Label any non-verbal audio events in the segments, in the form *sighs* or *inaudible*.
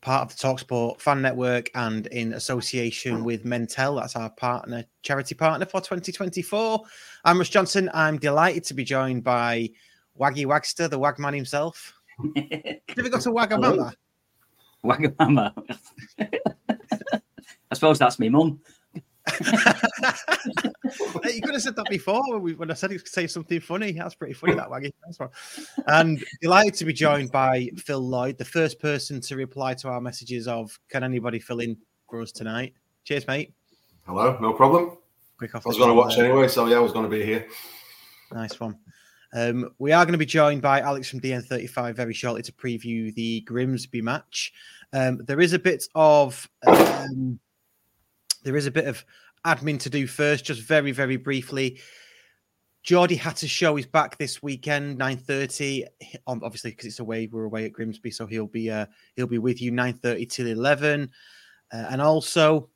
part of the Talksport fan network and in association with Mentell. That's our partner, charity partner for 2024. I'm Russ Johnson. I'm delighted to be joined by Waggy Wagster, the Wagman himself. *laughs* Have you got to Wagamama? Wagamama. I suppose that's me mum. You could have said that before when, we, when I said he could say something funny. That's pretty funny, that Waggy. That's one. And delighted to be joined by Phil Lloyd, the first person to reply to our messages of "Can anybody fill in for us tonight?" Cheers, mate. Hello, no problem. Quick off. I was going to watch there. anyway, so yeah, I was going to be here. Nice one. Um, we are going to be joined by Alex from DN35 very shortly to preview the Grimsby match. Um, there is a bit of um, there is a bit of admin to do first, just very very briefly. Geordie Hatter's show is back this weekend, nine thirty. Obviously, because it's away, we're away at Grimsby, so he'll be uh, he'll be with you nine thirty till eleven. Uh, and also,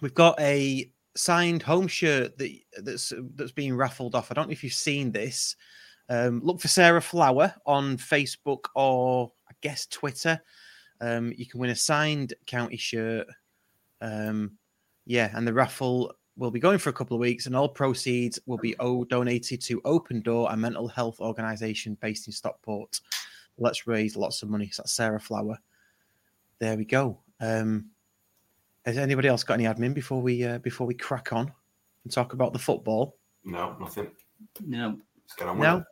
we've got a signed home shirt that that's that's being raffled off. I don't know if you've seen this. Um, look for Sarah Flower on Facebook or I guess Twitter. Um, you can win a signed county shirt. Um, yeah, and the raffle will be going for a couple of weeks, and all proceeds will be o- donated to Open Door, a mental health organisation based in Stockport. Let's raise lots of money. So that's Sarah Flower. There we go. Um, has anybody else got any admin before we uh, before we crack on and talk about the football? No, nothing. No. Let's get on with No. it.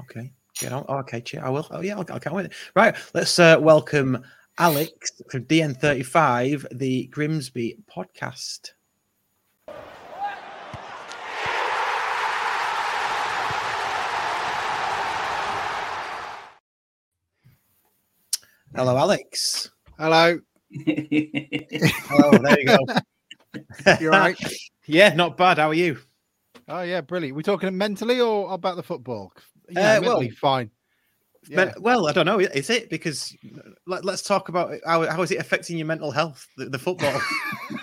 Okay, get on. Oh, okay, cheer. I will. Oh yeah, I'll, I'll get on. Right, let's uh, welcome Alex from DN35, the Grimsby podcast. Hello, Alex. Hello. *laughs* Oh, there you go. *laughs* You're right. *laughs* yeah, not bad. How are you? Oh yeah, brilliant. We talking mentally or about the football? Yeah, Uh, well, mentally fine. Yeah. well, I don't know. Is it because let, us talk about how how is it affecting your mental health? The, the football. *laughs*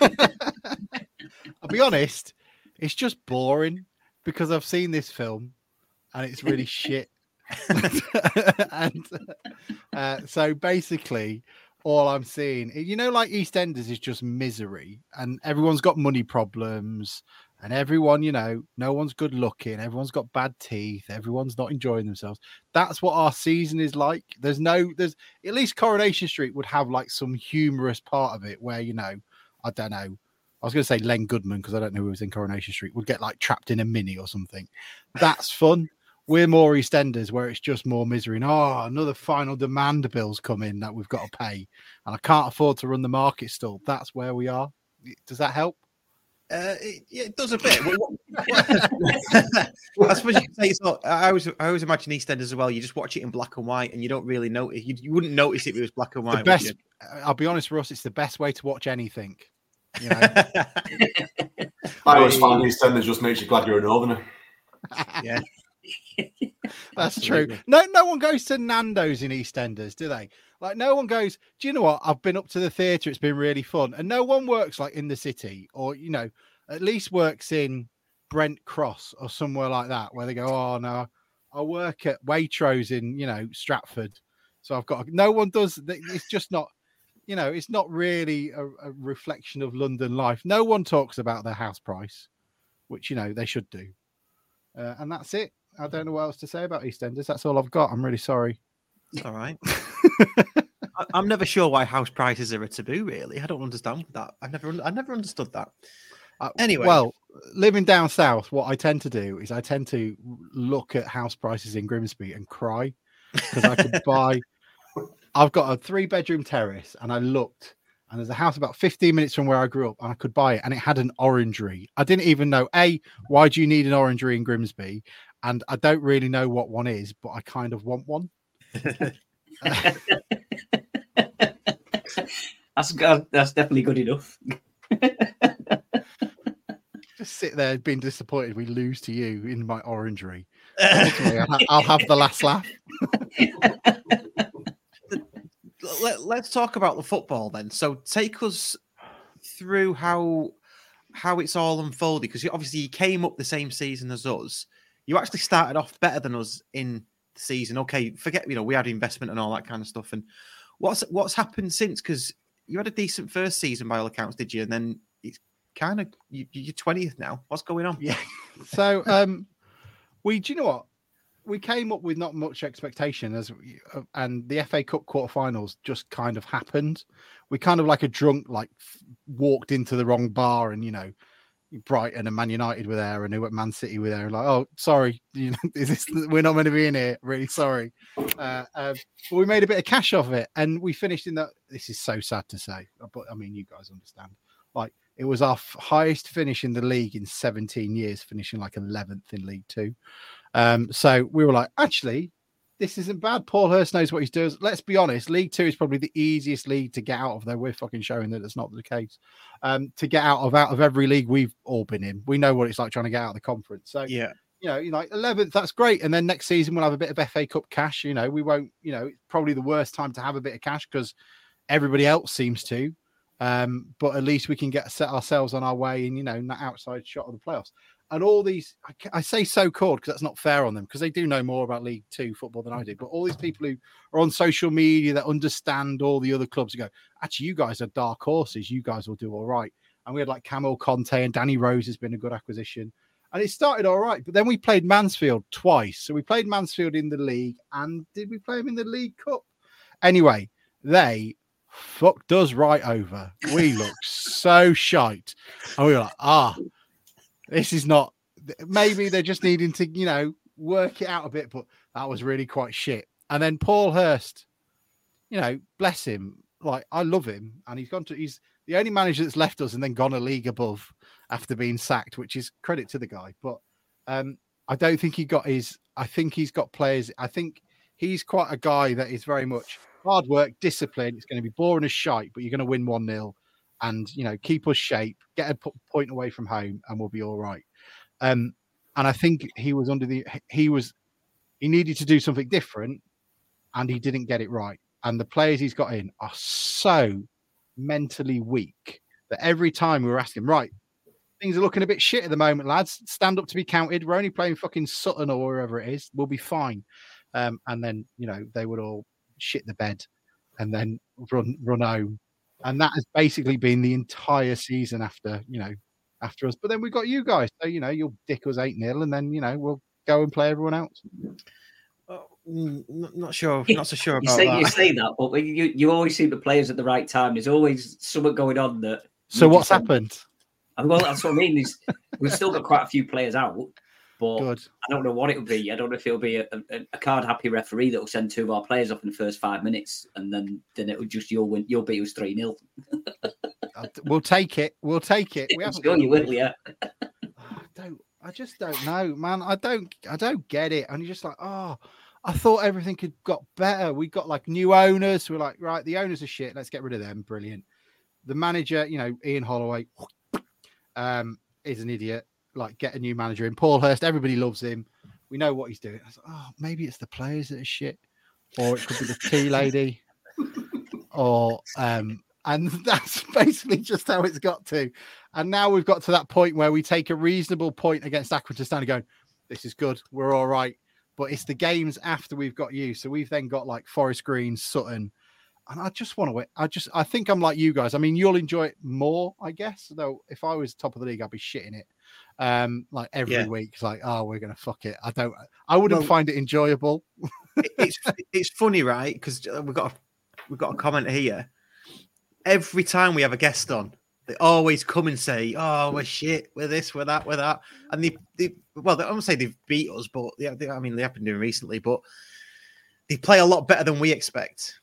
I'll be honest, it's just boring because I've seen this film and it's really *laughs* shit. *laughs* and uh, so basically, all I'm seeing, you know, like EastEnders is just misery, and everyone's got money problems, and everyone, you know, no one's good looking, everyone's got bad teeth, everyone's not enjoying themselves. That's what our season is like. There's no, there's at least Coronation Street would have like some humorous part of it where, you know, I don't know. I was going to say Len Goodman because I don't know who was in Coronation Street would get like trapped in a mini or something. That's fun. We're more EastEnders where it's just more misery. And oh, another final demand bill's come in that we've got to pay, and I can't afford to run the market still. That's where we are. Does that help? Uh, it, yeah, it does a bit. *laughs* I suppose you could say it's not. I always, I always imagine EastEnders as well. You just watch it in black and white, and you don't really notice. You, you wouldn't notice it if it was black and white. the best. I'll be honest, Russ. It's the best way to watch anything. You know, *laughs* I always find these tenders just makes you glad you're a northerner. yeah, *laughs* That's Absolutely. true. No, no one goes to Nando's in EastEnders, do they? Like, no one goes. Do you know what? I've been up to the theatre. It's been really fun, and no one works like in the city, or you know, at least works in Brent Cross or somewhere like that, where they go, "Oh no, I work at Waitrose in you know Stratford, so I've got." No one does. It's just not. You know, it's not really a, a reflection of London life. No one talks about their house price, which you know they should do. Uh, and that's it. I don't know what else to say about EastEnders. That's all I've got. I'm really sorry. All right. *laughs* I, I'm never sure why house prices are a taboo. Really, I don't understand that. I've never, I never understood that. Uh, Anyway. well, living down south, what I tend to do is I tend to look at house prices in Grimsby and cry because I could *laughs* buy. I've got a three bedroom terrace, and I looked, and there's a house about 15 minutes from where I grew up, and I could buy it, and it had an orangery. I didn't even know a why do you need an orangery in Grimsby, and I don't really know what one is, but I kind of want one. *laughs* That's good. That's definitely good enough. *laughs* Just sit there being disappointed we lose to you in my orangery. *laughs* Ultimately, I'll, I'll have the last laugh. Let, let's talk about the football then. So take us through how how it's all unfolded because you obviously you came up the same season as us. You actually started off better than us in the season. Okay, forget you know we had investment and all that kind of stuff. And what's what's happened since? Because you had a decent first season by all accounts, did you? And then it's kind of you, you're twentieth now. What's going on? Yeah. So um we do you know what? We came up with not much expectation as uh, and the FA Cup quarterfinals just kind of happened. We kind of like a drunk like walked into the wrong bar and you know Brighton and Man United were there and who at Man City were there like oh sorry *laughs* you know is this we're not meant to be in here really sorry uh, um, but we made a bit of cash off it and we finished in that this is so sad to say but I mean you guys understand like it was our f- highest finish in the league in 17 years, finishing like 11th in League Two. Um, so we were like, actually, this isn't bad. Paul Hurst knows what he's doing. Let's be honest, League Two is probably the easiest league to get out of. Though we're fucking showing that it's not the case. Um, to get out of out of every league we've all been in, we know what it's like trying to get out of the conference. So Yeah. you know, you know, 11th, that's great. And then next season we'll have a bit of FA Cup cash. You know, we won't, you know, it's probably the worst time to have a bit of cash because everybody else seems to. Um, but at least we can get set ourselves on our way and you know, that outside shot of the playoffs. And all these, I, I say so called because that's not fair on them because they do know more about League Two football than I do. But all these people who are on social media that understand all the other clubs go, actually, you guys are dark horses. You guys will do all right. And we had like Kamil Conteh and Danny Rose has been a good acquisition and it started all right. But then we played Mansfield twice. So we played Mansfield in the league, and did we play them in the League Cup? Anyway, they fucked us right over. We looked so shite, and we were like, ah, this is not. Maybe they're just needing to, you know, work it out a bit. But that was really quite shit. And then Paul Hurst, you know, bless him. Like I love him, and he's gone to. He's the only manager that's left us and then gone a league above after being sacked, which is credit to the guy. But um, I don't think he got his. I think he's got players. I think he's quite a guy that is very much hard work, discipline. It's going to be boring as shite, but you're going to win one 0 and you know keep us shape, get a point away from home, and we'll be all right. Um, and I think he was under the. He was. He needed to do something different, and he didn't get it right. And the players he's got in are so mentally weak that every time we were asking, right, things are looking a bit shit at the moment, lads. Stand up to be counted. We're only playing fucking Sutton or wherever it is. We'll be fine. Um, and then you know they would all shit the bed and then run run home. And that has basically been the entire season after you know after us. But then we got you guys, so you know you'll dick us eight 0 and then you know we'll go and play everyone else. Mm, not, not sure. Not so sure You about say that. you say that, but you you always see the players at the right time. There's always something going on that. So what's just don't- happened? Well, that's what I mean. Is we've still got quite a few players out, but Good. I don't know what it'll be. I don't know if it'll be a, a, a card happy referee that will send two of our players off in the first five minutes, and then then it will just you'll win. You'll beat us three 0 Uh, *laughs* We'll take it. We'll take it. We *laughs* haven't got- you will, yeah. I don't. I just don't know, man. I don't. I don't get it. And you're just like, oh, I thought everything had got better. We got like new owners. We're like, right, the owners are shit. Let's get rid of them. Brilliant. The manager, you know, Ian Holloway, *sniffs* um, is an idiot. Like, get a new manager in. Paul Hurst. Everybody loves him. We know what he's doing. I was like, oh, maybe it's the players that are shit, or it could be the tea lady, *laughs* or um, and *laughs* that's basically just how it's got to. And now we've got to that point where we take a reasonable point against Accrington and going, this is good, we're all right. But it's the games after we've got you. So we've then got like Forest Green, Sutton. And I just want to, wait. I just, I think I'm like you guys. I mean, you'll enjoy it more, I guess. Though if I was top of the league, I'd be shitting it. Um, like every Yeah. week, it's like, oh, we're gonna fuck it. I don't, I wouldn't Well- find it enjoyable. It's it's funny, right? Because we've got a, we've got a comment here. Every time we have a guest on, They always come and say, "Oh, we're shit. We're this. We're that. We're that." And they, they well, I don't say they've beat us, but yeah, they, I mean they have been doing recently. But they play a lot better than we expect.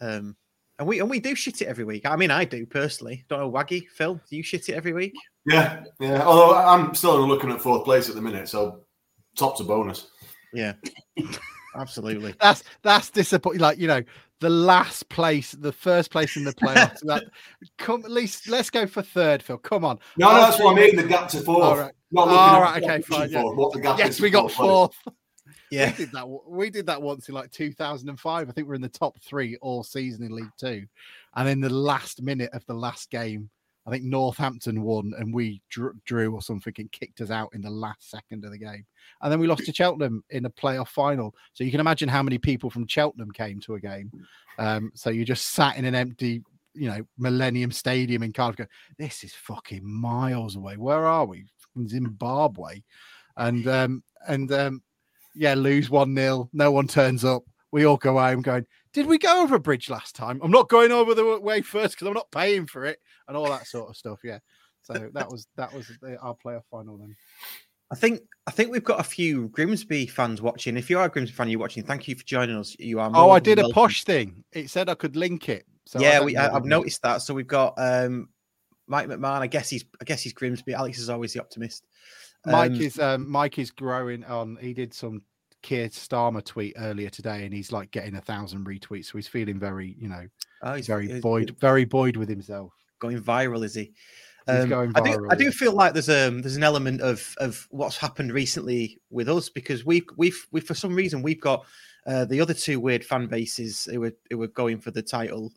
Um, and we and we do shit it every week. I mean, I do personally. Don't know, Waggy, Phil, do you shit it every week? Yeah, yeah. Although I'm still looking at fourth place at the minute, so top's a bonus. Yeah, *laughs* absolutely. That's that's disappointing. Like you know, the last place, the first place in the playoffs. that, *laughs* come at least let's go for third, Phil. Come on. No, no that's what I mean. The gap to fourth. All right. Not looking All at Okay. Fine. yeah. fourth, what the gap Yes, to we got place. fourth. Yeah, We did that. We did that once in like 2005. I think we're in the top three all season in League Two, and in the last minute of the last game, I think Northampton won and we drew, or something and kicked us out in the last second of the game, and then we lost to Cheltenham in a playoff final. So you can imagine how many people from Cheltenham came to a game. Um, so you just sat in an empty. You know, Millennium Stadium in Cardiff. Go, this is fucking miles away. Where are we? Zimbabwe, and um, and um, yeah, lose 1 0. No one turns up. We all go home going, Did we go over a bridge last time? I'm not going over the way first because I'm not paying for it and all that sort of stuff. Yeah. So that was that was the, our playoff final then. I think I think we've got a few Grimsby fans watching. If you are a Grimsby fan, you're watching. Thank you for joining us. You are. Oh, I did a welcome. push thing. It said I could link it. So yeah, don't we, I, I've noticed that. So we've got um, Mike McMahon. I guess he's I guess he's Grimsby. Alex is always the optimist. Mike Um, is um, Mike is growing on. He did some Keir Starmer tweet earlier today, and he's like getting a thousand retweets. So he's feeling very, you know, oh, he's very he's buoyed, very buoyed with himself. going viral, is he? Um, I do. I do feel like there's um there's an element of of what's happened recently with us because we've we've we for some reason we've got uh, the other two weird fan bases who were who were going for the title.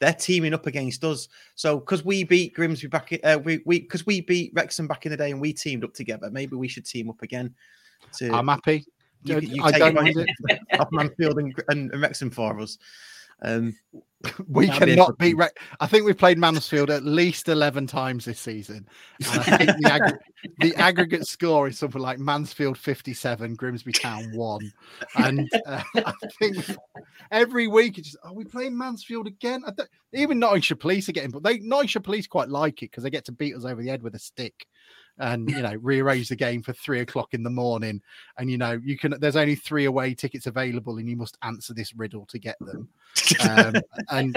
They're teaming up against us. So because we beat Grimsby back, uh, we we because we beat Wrexham back in the day and we teamed up together. Maybe we should team up again. To I'm happy. you, I- you I take don't on mind it. off Mansfield and, and, and Wrexham for us. Um, *laughs* We That'd be cannot beat. Re- I think we've played Mansfield at least eleven times this season. And I think the, aggr- the aggregate score is something like Mansfield fifty-seven, Grimsby Town one, and uh, *laughs* I think every week it's just, are we playing Mansfield again? Even Nottinghamshire Police are getting, but they Nottinghamshire Police quite like it because they get to beat us over the head with a stick. And you know, *laughs* rearrange the game for three o'clock in the morning. And you know, you can. There's only three away tickets available, and you must answer this riddle to get them um, and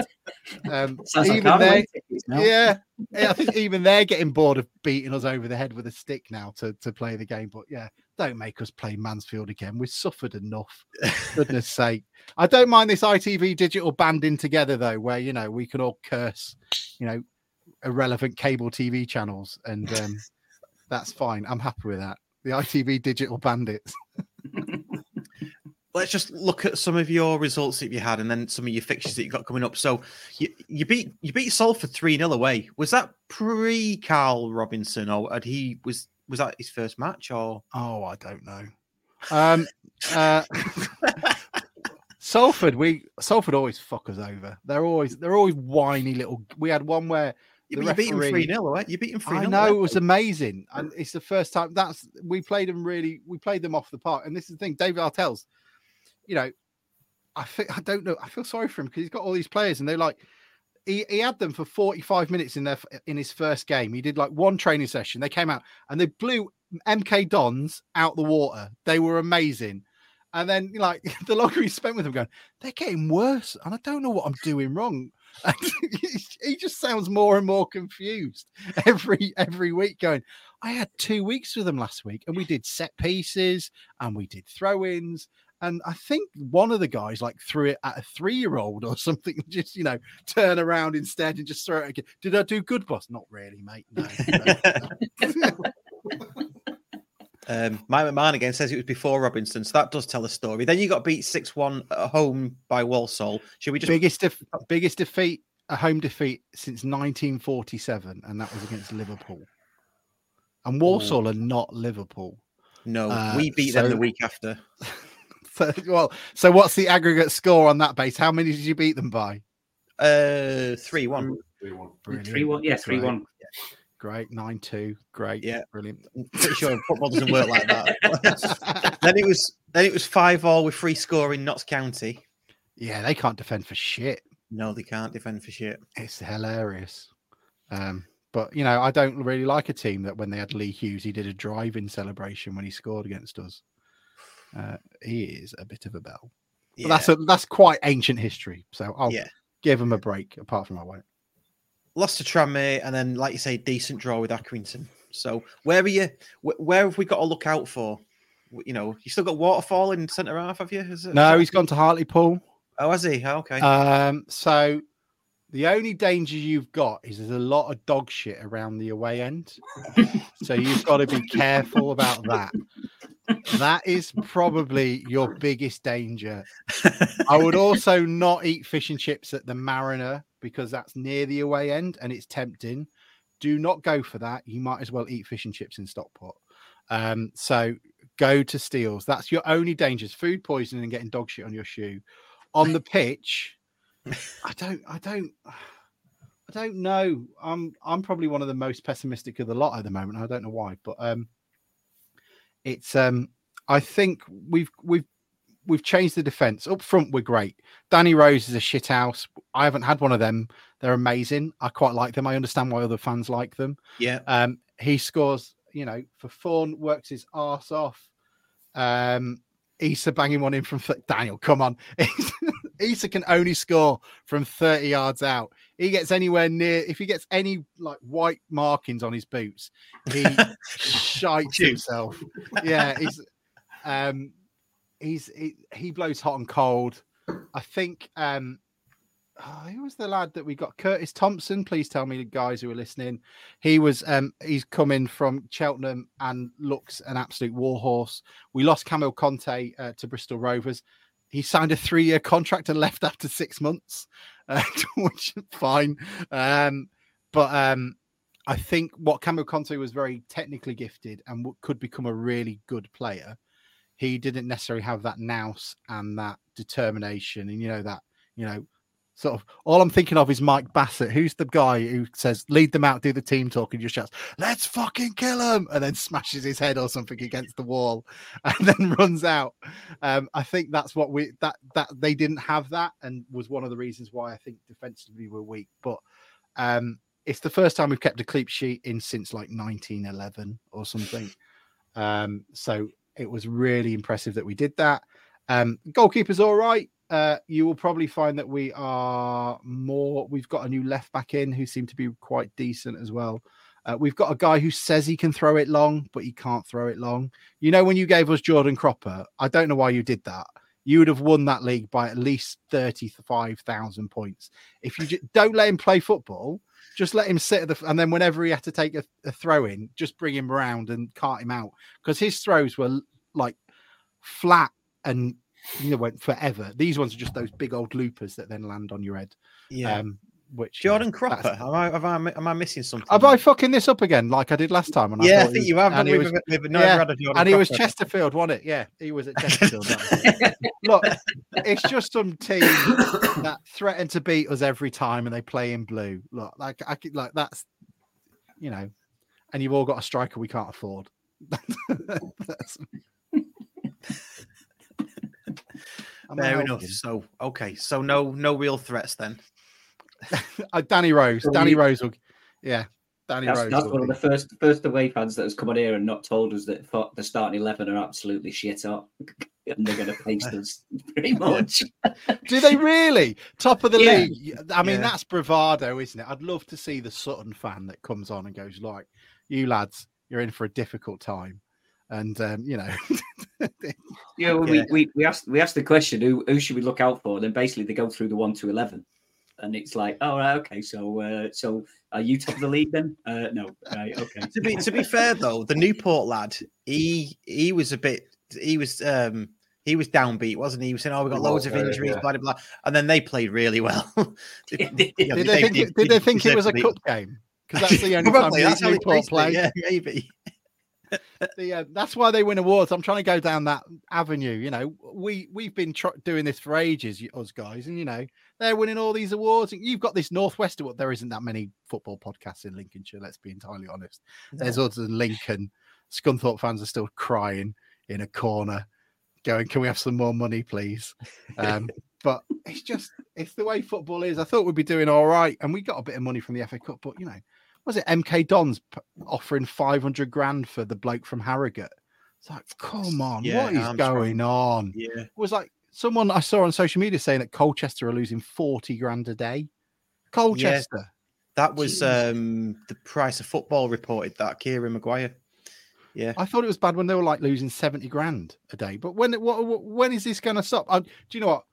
um, *laughs* Sounds like even they, away tickets now. yeah, *laughs* yeah, I think even they're getting bored of beating us over the head with a stick now to to play the game. But yeah, don't make us play Mansfield again. We've suffered enough. Goodness sake, I don't mind this ITV digital banding together though, where you know we can all curse, you know, irrelevant cable TV channels, and um, that's fine. I'm happy with that. The ITV digital bandits. *laughs* let's just look at some of your results that you had and then some of your fixtures that you got coming up. So you, you beat you beat Salford 3 0 away. Was that pre Karl Robinson or had he was was that his first match or Oh, I don't know. Um, uh, *laughs* Salford, we Salford always fuck us over. They're always they're always whiny little. We had one where you, beat him 3 0 away? You beat him 3 I 0 know it was amazing, and it's the first time that's we played them really. We played them off the park, and this is the thing. David Artell's, you know, I think I don't know. I feel sorry for him because he's got all these players, and they're like, he, he had them for forty five minutes in their in his first game. He did like one training session. They came out and they blew MK Dons out the water. They were amazing. And then, like *laughs* the longer he spent with them, going, they're getting worse, and I don't know what I'm doing wrong. *laughs* He- just sounds more and more confused *laughs* every every week. Going, I had two weeks with them last week, and we did set pieces and we did throw-ins, and I think one of the guys like threw it at a three-year-old or *laughs* something. Just you know, turn around instead and just throw it again. Did I do good, boss? Not really, mate. No. no. Um, Mike McMahon again says it was before Robinson, so that does tell a story. Then you got beat 6 1 at home by Walsall. Should we just biggest def- biggest defeat, a home defeat since 1947, and that was against Liverpool. And Walsall are not Liverpool. no? uh, we beat them the week after. *laughs* So, well, so what's the aggregate score on that base? How many did you beat them by? Uh, 3 1. Brilliant. Three one, yeah, three Great. one. Great, nine two. Great, Yeah. brilliant. *laughs* Pretty sure football doesn't work like that. *laughs* then it was then it was 5 all with free scoring Notts County. yeah, they can't defend for shit. No, they can't defend for shit. It's hilarious. Um, But you know, I don't really like a team that when they had Lee Hughes, he did a drive-in celebration when he scored against us. *sighs* Uh, he is a bit of a bell. But that's a that's quite ancient history. So I'll Yeah. give him a break. Apart from I won't. Lost to Tranmere, and then, like you say, decent draw with Accrington. So, where are you? Where have we got to look out for? You know, you still got Waterfall in centre half, have you? Is it, No, he's gone to Hartlepool. Oh, has he? Oh, okay. Um, so the only danger you've got is there's a lot of dog shit around the away end. so you've got to be careful about that. That is probably your biggest danger. I would also not eat fish and chips at the Mariner because that's near the away end and it's tempting. Do not go for that. You might as well eat fish and chips in Stockport. Um, so go to Steels. That's your only dangers: food poisoning and getting dog shit on your shoe. On the pitch, I don't, I don't, I don't know. I'm, I'm probably one of the most pessimistic of the lot at the moment. I don't know why, but um, it's um, I think we've we've we've changed the defense. Up front, we're great. Danny Rose is a shit house. I haven't had one of them. They're amazing. I quite like them. I understand why other fans like them. yeah. Um, he scores, you know, for fun, works his ass off. Um, Issa banging one in from th- Daniel. Come on, *laughs* Issa can only score from thirty yards out. He gets anywhere near. If he gets any like white markings on his boots, he *laughs* shites himself. Yeah, he's um, he's he, he blows hot and cold. I think um, oh, who was the lad that we got? Curtis Thompson. Please tell me, the guys who are listening. He was um he's coming from Cheltenham and looks an absolute warhorse. We lost Kamil Conteh uh, to Bristol Rovers. He signed a three-year contract and left after six months, *laughs* uh, which is fine. Um, but um, I think what Kamil Conteh was very technically gifted and w- could become a really good player. He didn't necessarily have that nous and that determination, and you know that you know sort of all I'm thinking of is Mike Bassett, who's the guy who says, lead them out, do the team talk, and just shouts, let's fucking kill him, and then smashes his head or something against the wall *laughs* and then runs out. Um, I think that's what we that that they didn't have that and was one of the reasons why I think defensively we're weak. But um it's the first time we've kept a clean sheet in since like 1911 or something. Um, so it was really impressive that we did that. Um, goalkeeper's all right. Uh, you will probably find that we are more. We've got a new left back in who seem to be quite decent as well. Uh, we've got a guy who says he can throw it long, but he can't throw it long. You know, when you gave us Jordan Cropper, I don't know why you did that. You would have won that league by at least 35,000 points. If you ju- don't let him play football, just let him sit at the, and then whenever he had to take a, a throw in, just bring him around and cart him out because his throws were like flat and you know went forever. These ones are just those big old loopers that then land on your head. Yeah. Um, which you know, Jordan Cropper. Am I, have I, am I missing something? Have I fucking this up again like I did last time? And yeah, I thought he think was- you have. And he was, We've- we've yeah, had a and he was Chesterfield, wasn't it? Yeah, he was at *laughs* Chesterfield. that was it. Look, it's just some team that threaten to beat us every time, and they play in blue. Look, like I could, like that's you know, and you've all got a striker we can't afford. *laughs* That's- *laughs* Am I Fair enough. So okay, so no no real threats then. *laughs* Uh, Danny Rose. Danny you- Rose. Will, yeah, Danny That's, Rose. that's will one of the first first away fans that has come on here and not told us that fo- the starting eleven are absolutely shit up, *laughs* and they're going to face us *laughs* pretty much. Do they really? Top of the Yeah. league. I mean, Yeah. that's bravado, isn't it? I'd love to see the Sutton fan that comes on and goes like, "You lads, you're in for a difficult time," and um, you know, Yeah, well, Yeah. We, we we asked we asked the question who who should we look out for? And Then basically they go through the one to eleven, and it's like, oh right, okay, so uh, so are you top of the league then? Uh, no, right, okay. to be to be fair though, the Newport lad, he he was a bit he was um he was downbeat, wasn't he? He was saying, "Oh, we got loads of injuries, yeah. blah blah blah," and then they played really well. *laughs* You know, did they they think? It, did they think it was a deserve cup game? Because *laughs* that's the only Probably, time that's how Newport it play. Yeah, maybe. The, uh, that's why they win awards. I'm trying to go down that avenue. You know, we we've been tr- doing this for ages, you- us guys, and you know they're winning all these awards. And You've got this Northwest award. There isn't that many football podcasts in Lincolnshire. Let's be entirely honest. There's others in Lincoln. Scunthorpe fans are still crying in a corner, going, "Can we have some more money, please?" Um, *laughs* but it's just it's the way football is. I thought we'd be doing all right, and we got a bit of money from the FA Cup, but you know, was it MK Dons offering 500 grand for the bloke from Harrogate? It's like, come on, Yeah, what is Armstrong. going on? Yeah. It was like someone I saw on social media saying that Colchester are losing 40 grand a day. Colchester. That was Jeez. um the price of football reported that Kieran Maguire. Yeah. I thought it was bad when they were like losing 70 grand a day. But when what, what- when is this going to stop? i do you know what?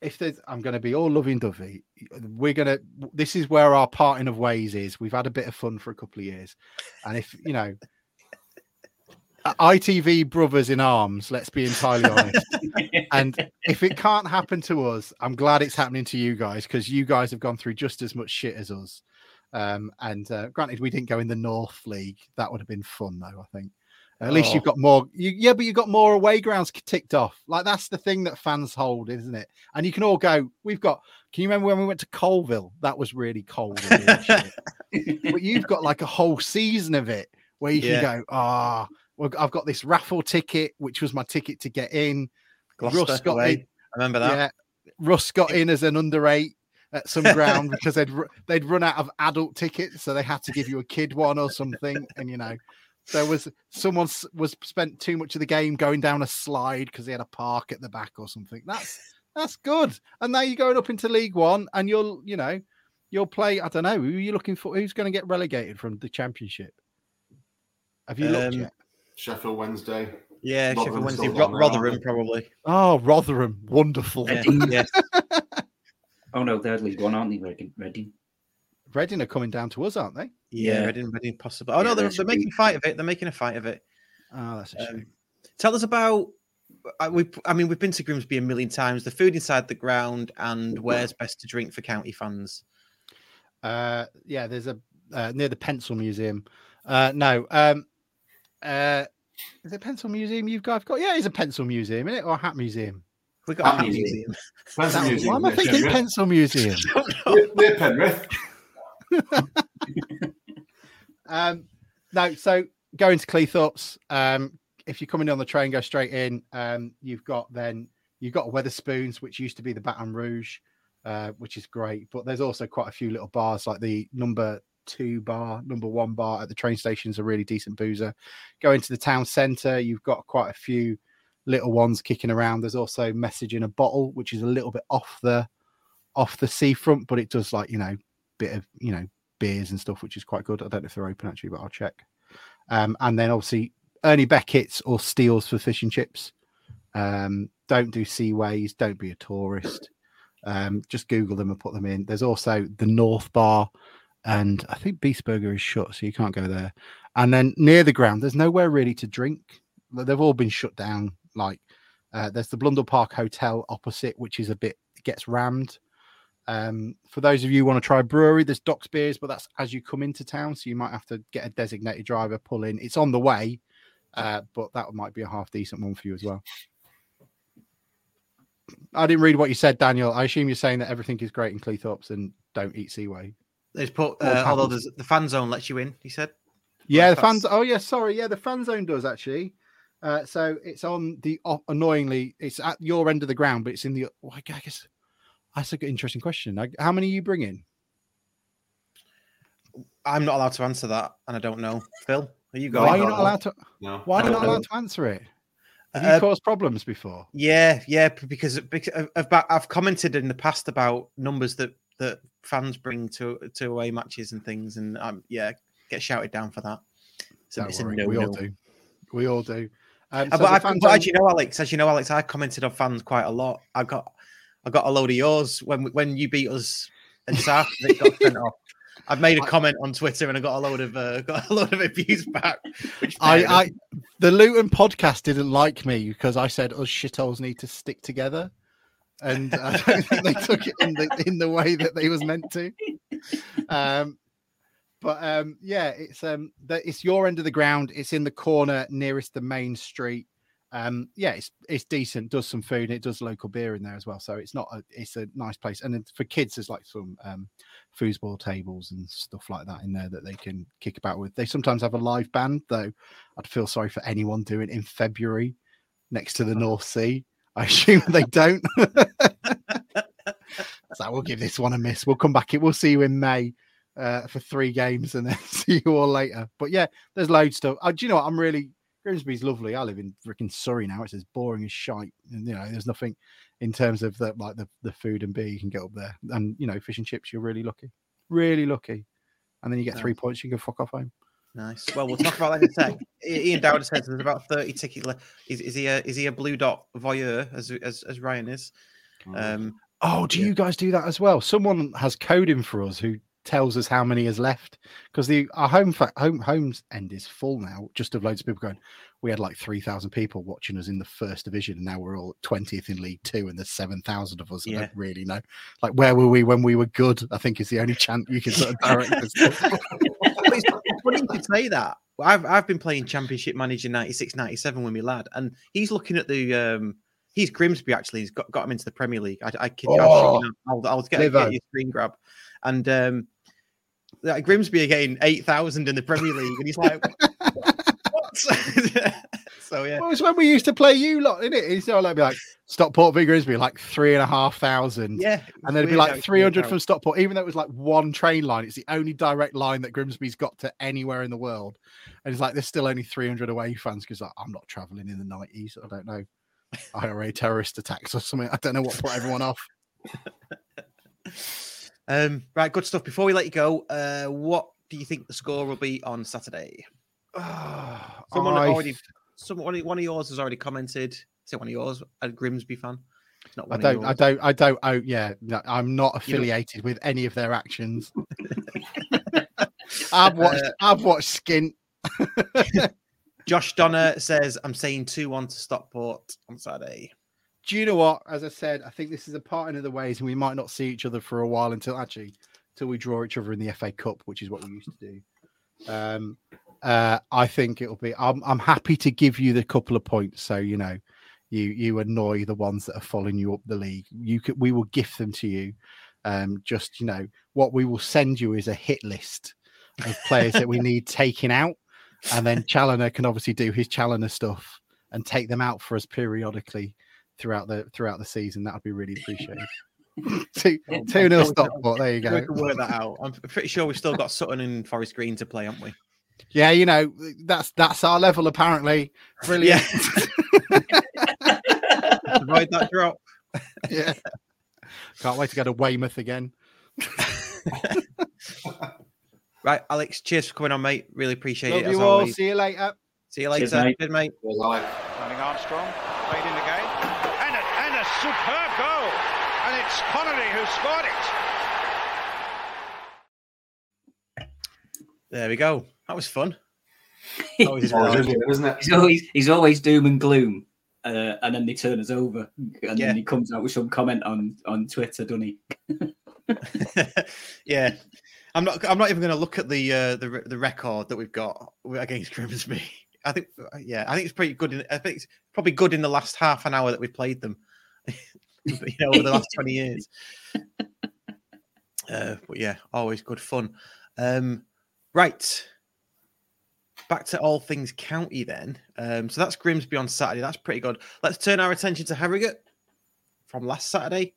If there's, I'm going to be all loving dovey. We're going to, this is where our parting of ways is. We've had a bit of fun for a couple of years. And if, you know, ITV brothers in arms, let's be entirely honest. *laughs* and if it can't happen to us, I'm glad it's happening to you guys because you guys have gone through just as much shit as us. Um, and uh, granted, we didn't go in the North League. That would have been fun, though. I think at least you've Oh. got more. You, yeah, but you've got more away grounds ticked off. Like that's the thing that fans hold, isn't it? And you can all go. We've got. Can you remember when we went to Colville? That was really cold. and weird shit. *laughs* but you've got like a whole season of it where you can go. Ah, well, I've got this raffle ticket, which was my ticket to get in. Gloucester Russ got away. in. I remember that. Yeah, Russ got in as an under eight at some ground *laughs* because they'd they'd run out of adult tickets, so they had to give you a kid one or something. And you know, there was someone was spent too much of the game going down a slide because they had a park at the back or something. That's that's good. And now you're going up into League One, and you'll you know you'll play. I don't know who you're you looking for. Who's going to get relegated from the Championship? Have you looked Um, yet? Sheffield Wednesday. Yeah, Sheffield Wednesday, Ro- down there, aren't Rotherham they? probably. Oh, Rotherham, wonderful. Yeah. yeah. *laughs* oh no, they're League One, aren't they? Reading. Reading. Reading are coming down to us, aren't they? Yeah, Yeah. Reading, Reading possible. Oh no, they're, they're making a fight of it. They're making a fight of it. Oh, that's a shame. Um, tell us about. I, we, I mean, we've been to Grimsby a million times. The food inside the ground and where's best to drink for county fans. Uh, yeah, there's a uh, near the Pencil Museum. Uh, no, um, uh, is it Pencil Museum you've guys got? Yeah, it's a Pencil Museum, isn't it, or a Hat Museum? We got a Ah, hat museum. museum. *laughs* Spencer That- Museum. why am I thinking Sheffield. Pencil Museum? *laughs* Near- near Penrith. Um, no, so going to Cleethorpes. Um, if you're coming on the train, go straight in. Um, you've got then you've got Wetherspoons, which used to be the Baton Rouge, uh, which is great. But there's also quite a few little bars like the number two bar, number one bar at the train station's a really decent boozer. Go into the town centre, you've got quite a few little ones kicking around. There's also message in a bottle, which is a little bit off the off the seafront, but it does like you know bit of you know beers and stuff, which is quite good. I don't know if they're open actually, but I'll check. Um, and then obviously Ernie Beckett's or Steele's for fish and chips. Um, don't do seaways. Don't be a tourist. Um, just Google them and put them in. There's also the North Bar, and I think Beast Burger is shut, so you can't go there. And then near the ground, there's nowhere really to drink. They've all been shut down. Like uh, there's the Blundell Park Hotel opposite, which is a bit gets rammed. Um, for those of you who want to try a brewery, there's Docks Beers, but that's as you come into town, so you might have to get a designated driver pull in. It's on the way, uh, but that might be a half decent one for you as well. I didn't read what you said, Daniel. I assume you're saying that everything is great in Cleethorpes and don't eat Seaway. They've put, uh, although there's, the fan zone lets you in. He said. Yeah, the fans. Oh, yeah, sorry. Yeah, the fan zone does actually. Uh, so it's on the annoyingly, it's at your end of the ground, but it's in the. Well, I guess that's a good, interesting question. Like, How many are you bringing? I'm not allowed to answer that, and I don't know. Phil, are you going? Why are going? you not allowed to? No. Why are you not allowed to answer it? Have you Uh, caused problems before? Yeah, yeah, because, because I've- I've, commented in the past about numbers that that fans bring to to away matches and things, and um, yeah, get shouted down for that. So Don't it's a no, we all no. do. We all do. Um, Uh, so but, I, fan but as you know, Alex, as you know, Alex, I commented on fans quite a lot. I got, I got a load of yours when when you beat us and South. It got sent off. I've made a comment on Twitter and I got a load of uh, got a load of abuse back. I. I, the Luton podcast didn't like me because I said us shitholes need to stick together, and I don't think they *laughs* took it in the in the way that they was meant to. Um, but um, yeah, it's um, the, it's your end of the ground. It's in the corner nearest the main street. Um, yeah, it's it's decent. Does some food. It does local beer in there as well. So it's not a it's a nice place. And then for kids, there's like some um, foosball tables and stuff like that in there that they can kick about with. They sometimes have a live band, though. I'd feel sorry for anyone doing it in February next to the *laughs* North Sea. I assume they don't. *laughs* so we'll give this one a miss. We'll come back. It. We'll see you in May uh, for three games and then *laughs* see you all later. But yeah, there's loads of stuff. Uh, do you know what? I'm really Grimsby's lovely. I live in freaking Surrey now. It's as boring as shite. And, you know, there's nothing in terms of the like the, the food and beer you can get up there. And you know, fish and chips, you're really lucky. Really lucky. And then you get three points, you can fuck off home. Nice. Well, we'll talk about that in a sec. *laughs* Ian Dowd says there's about 30 tickets left. Is, is he a is he a blue dot voyeur as as, as Ryan is? Um, Oh, do Yeah. you guys do that as well? Someone has coding for us who tells us how many is left because the our home fa- home home's end is full now. Just of loads of people going. We had like three thousand people watching us in the first division, and now we're all twentieth in League Two, and there's seven thousand of us. I don't really know. Like, where were we when we were good? I think is the only chant you can sort of *laughs* direct us. *laughs* it's it's funny you could say that. I've I've been playing Championship Manager 96, 97 with my lad, and he's looking at the um he's Grimsby actually. He's got, got him into the Premier League. I, I kid you, I'll, you now. I'll, I'll get, Livo. get your screen grab. And um like Grimsby getting eight thousand in the Premier League, and he's like, what? *laughs* so yeah. Well, it's when we used to play you lot, isn't it? It's all like, be like Stockport v Grimsby, like three and a half thousand. Yeah, And then it'd be like 300 from Stockport, even though it was like one train line. It's the only direct line that Grimsby's got to anywhere in the world. And it's like, there's still only 300 away fans because like, I'm not traveling in the 90s. I don't know. IRA terrorist attacks or something. I don't know what put everyone off. *laughs* Um, right, good stuff. Before we let you go, uh, what do you think the score will be on Saturday? *sighs* Someone I- already, someone one of yours has already commented. Say one of yours, a Grimsby fan. Not I don't, I don't, I don't, oh, yeah, no, I'm not affiliated with any of their actions. *laughs* I've watched, Uh, I've watched Skint. *laughs* Josh Donner says, "I'm saying two one to Stockport on Saturday." Do you know what? As I said, I think this is a parting of the ways, and we might not see each other for a while until actually until we draw each other in the FA Cup, which is what we used to do. Um, uh, I think it'll be. I'm, I'm happy to give you the couple of points, so you know, you you annoy the ones that are following you up the league. You could, we will gift them to you. Um, just you know, what we will send you is a hit list of players that we *laughs* need taking out, and then Challoner can obviously do his Challoner stuff and take them out for us periodically throughout the throughout the season. That would be really appreciated. *laughs* *laughs* two oh two nil Stockport. There you go. We go. can work that out. I'm pretty sure we've still got Sutton and Forest Green to play, haven't we? Yeah, you know that's that's our level apparently. Brilliant. Avoid *laughs* that drop. Yeah. Can't wait to go to Weymouth again. Right, Alex. Cheers for coming on, mate. Really appreciate Love it. As you all. always. See you later. See you later. Cheers, mate. Cheers, mate. Running Armstrong, played in the game, and a, and a superb goal. And it's Connery who scored it. There we go. That was fun. Always is always fun. is, isn't it? He's always he's always doom and gloom, uh, and then they turn us over, and Yeah. then he comes out with some comment on on Twitter, doesn't he? *laughs* yeah, I'm not. I'm not even going to look at the uh, the the record that we've got against Grimsby. I think, yeah, I think it's pretty good. In, I think it's probably good in the last half an hour that we've played them. *laughs* you know, over the last twenty *laughs* years. Uh, but yeah, always good fun. Um, right, back to all things county then. Um, so that's Grimsby on Saturday. That's pretty good. Let's turn our attention to Harrogate from last Saturday.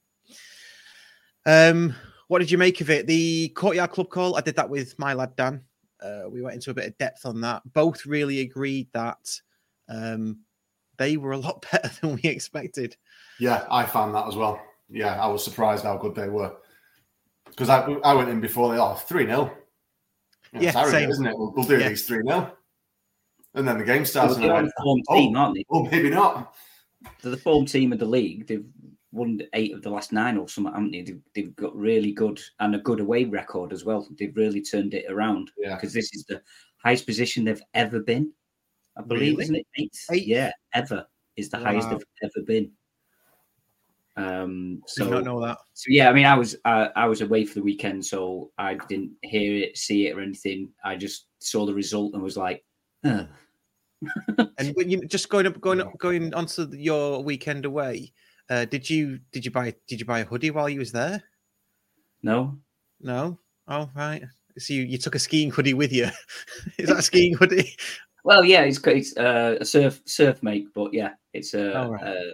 Um, what did you make of it? The courtyard club call. I did that with my lad Dan. Uh, we went into a bit of depth on that. Both really agreed that um, they were a lot *laughs* better than we expected. Yeah, I found that as well. Yeah, I was surprised how good they were. Because I, I went in before they are 3 0. Yeah, it's Harrogate, same. isn't it? We'll, we'll do Yeah. these 3 0. And then the game starts. They're And the I form went, team, oh, aren't they? oh, maybe not. They're the form team of the league. They've won eight of the last nine or something, haven't they? They've, they've got really good and a good away record as well. They've really turned it around Yeah. because this is the highest position they've ever been. I believe, Really? isn't it? Eighth? Eighth? Yeah, ever is the highest they've ever been. Um, Did so not know that. so yeah, I mean, I was uh, I was away for the weekend, so I didn't hear it, see it, or anything. I just saw the result and was like, "Huh." *laughs* And when you just going up, going up, going onto your weekend away. Uh, did you did you buy did you buy a hoodie while you was there? "No, No. Oh right. So you, you took a skiing hoodie with you. *laughs* Is that a skiing hoodie? Well, yeah, it's it's uh, a surf surf make, but yeah, it's a Oh, right. uh,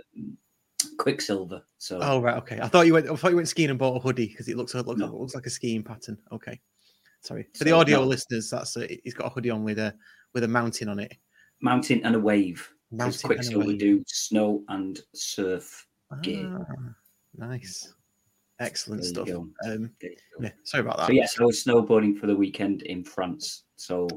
Quiksilver. So Oh right, okay. I thought you went. I thought you went skiing and bought a hoodie because it looks it looks, No. it looks like a skiing pattern. Okay, Sorry for the audio no. listeners. That's a, he's got a hoodie on with a with a mountain on it. Mountain and a wave. Mountain Quiksilver wave. do snow and surf. gear. Ah, nice, excellent There stuff. Um, There you go. yeah, sorry about that. So yes, I was snowboarding for the weekend in France. So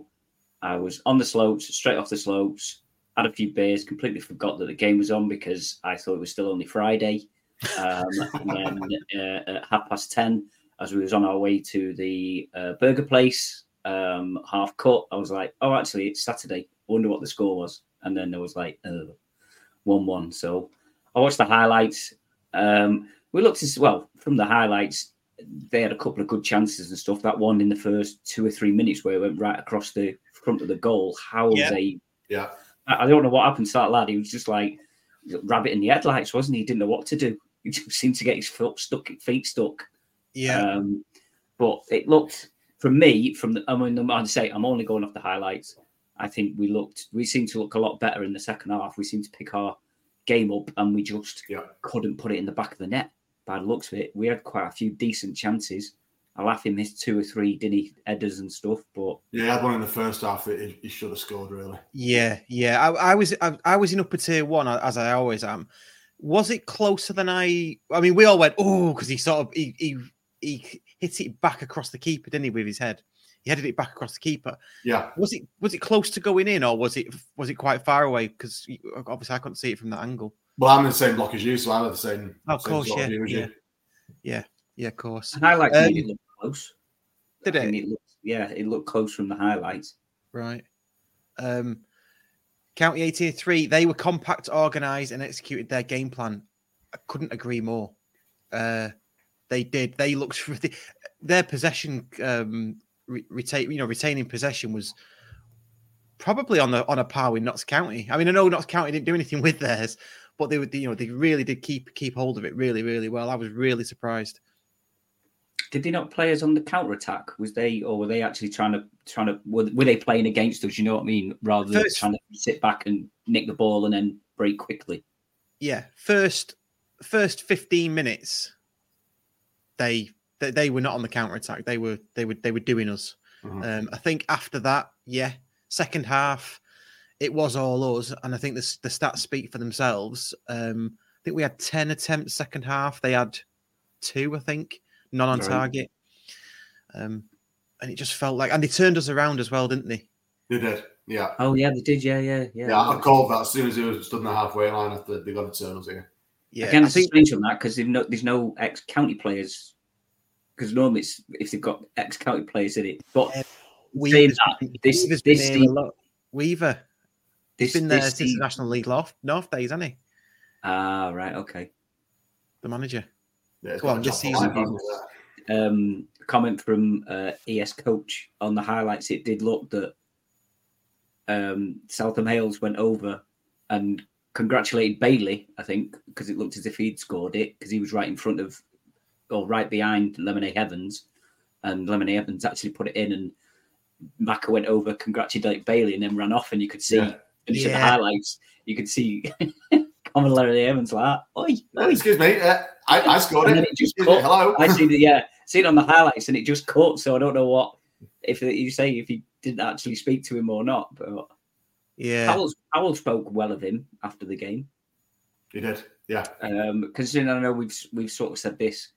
I was on the slopes, straight off the slopes, had a few beers, completely forgot that the game was on because I thought it was still only Friday. Um, *laughs* and then uh, at half past ten, as we was on our way to the uh, burger place, um, half cut, I was like, "Oh, actually, it's Saturday. I wonder what the score was." And then there was like uh, one-one. So I watched the highlights. Um, we looked as well from the highlights they had a couple of good chances and stuff. That one in the first two or three minutes where it went right across the front of the goal. How Yeah. they, Yeah. I don't know what happened to that lad. He was just like rabbit in the headlights, wasn't he? He didn't know what to do. He just seemed to get his foot stuck, feet stuck. Yeah, Um, but it looked for me, from the, I mean, I'd say I'm only going off the highlights. I think we looked, we seemed to look a lot better in the second half. We seemed to pick our game up, and we just Yeah. couldn't put it in the back of the net. By the looks of it, we had quite a few decent chances. I laugh he missed two or three, didn't he, headers and stuff. But Yeah, he had one in the first half he, he should have scored, really. yeah, yeah. I, I was I, I was in upper tier one as I always am. Was it closer than I? I mean, we all went oh because he sort of he, he he hit it back across the keeper, didn't he, with his head? He headed it back across the keeper. Yeah. Was it was it close to going in, or was it was it quite far away? Because obviously I couldn't see it from that angle. Well, I'm in the same block as you, so I have the same. Oh, of course, sort yeah, view yeah. Yeah, of course. the highlights Um, made it look close. Did I it? looked, yeah, it looked close from the highlights. Right. Um, County 83, they were compact, organised, and executed their game plan. I couldn't agree more. Uh, they did. They looked really, their possession, um, re- retain, you know, retaining possession was probably on the on a par with Notts County. I mean, I know Notts County didn't do anything with theirs, but they would, you know, they really did keep keep hold of it really, really well. I was really surprised. Did they not play us on the counter attack? Was they, or were they actually trying to trying to were, were they playing against us? You know what I mean? Rather than First- trying to sit back and nick the ball and then break quickly. yeah, first first 15 minutes, they they, they were not on the counter attack. They were they were they were doing us. Mhm. Um, I think after that, yeah, second half, it was all us, and I think the the stats speak for themselves. Um, I think we had 10 attempts second half. They had two, I think, none on Right. target. Um, and it just felt like, and they turned us around as well, didn't they? They did. Yeah. Oh yeah, they did. Yeah, yeah, yeah. Yeah, I called that as soon as he was stood in the halfway line after they got a turn us here. Yeah, Again, I it's think strange on that because no, there's no ex county players. Because normally, it's, if they've got ex county players in it, but Yeah, saying Weaver's, that, this Weaver's been this here a team, lot. Weaver, this, he's been there this since the National League North, North days, hasn't he? Ah, right, okay. The manager. Yeah, it's on, a this job season. for life, hasn't it? um, comment from uh, ES coach on the highlights. It did look that um, Southam Hales went over and congratulated Bailey. I think because it looked as if he'd scored it because he was right in front of or right behind Lemonheigh-Evans, and Lemonheigh-Evans actually put it in, and Maka went over, congratulated Bailey, and then ran off, and you could see Yeah. and you said the highlights. You could see *laughs* common Lemonheigh-Evans like, "Oi, oi." excuse me, uh, I, I scored And it. it just cut. hello. I see the yeah, see it on the highlights, and it just cut. So I don't know what if you say if he didn't actually speak to him or not. But Yeah. Powell, Powell spoke well of him after the game. He did. Yeah. Um, considering I know we've we've sort of said this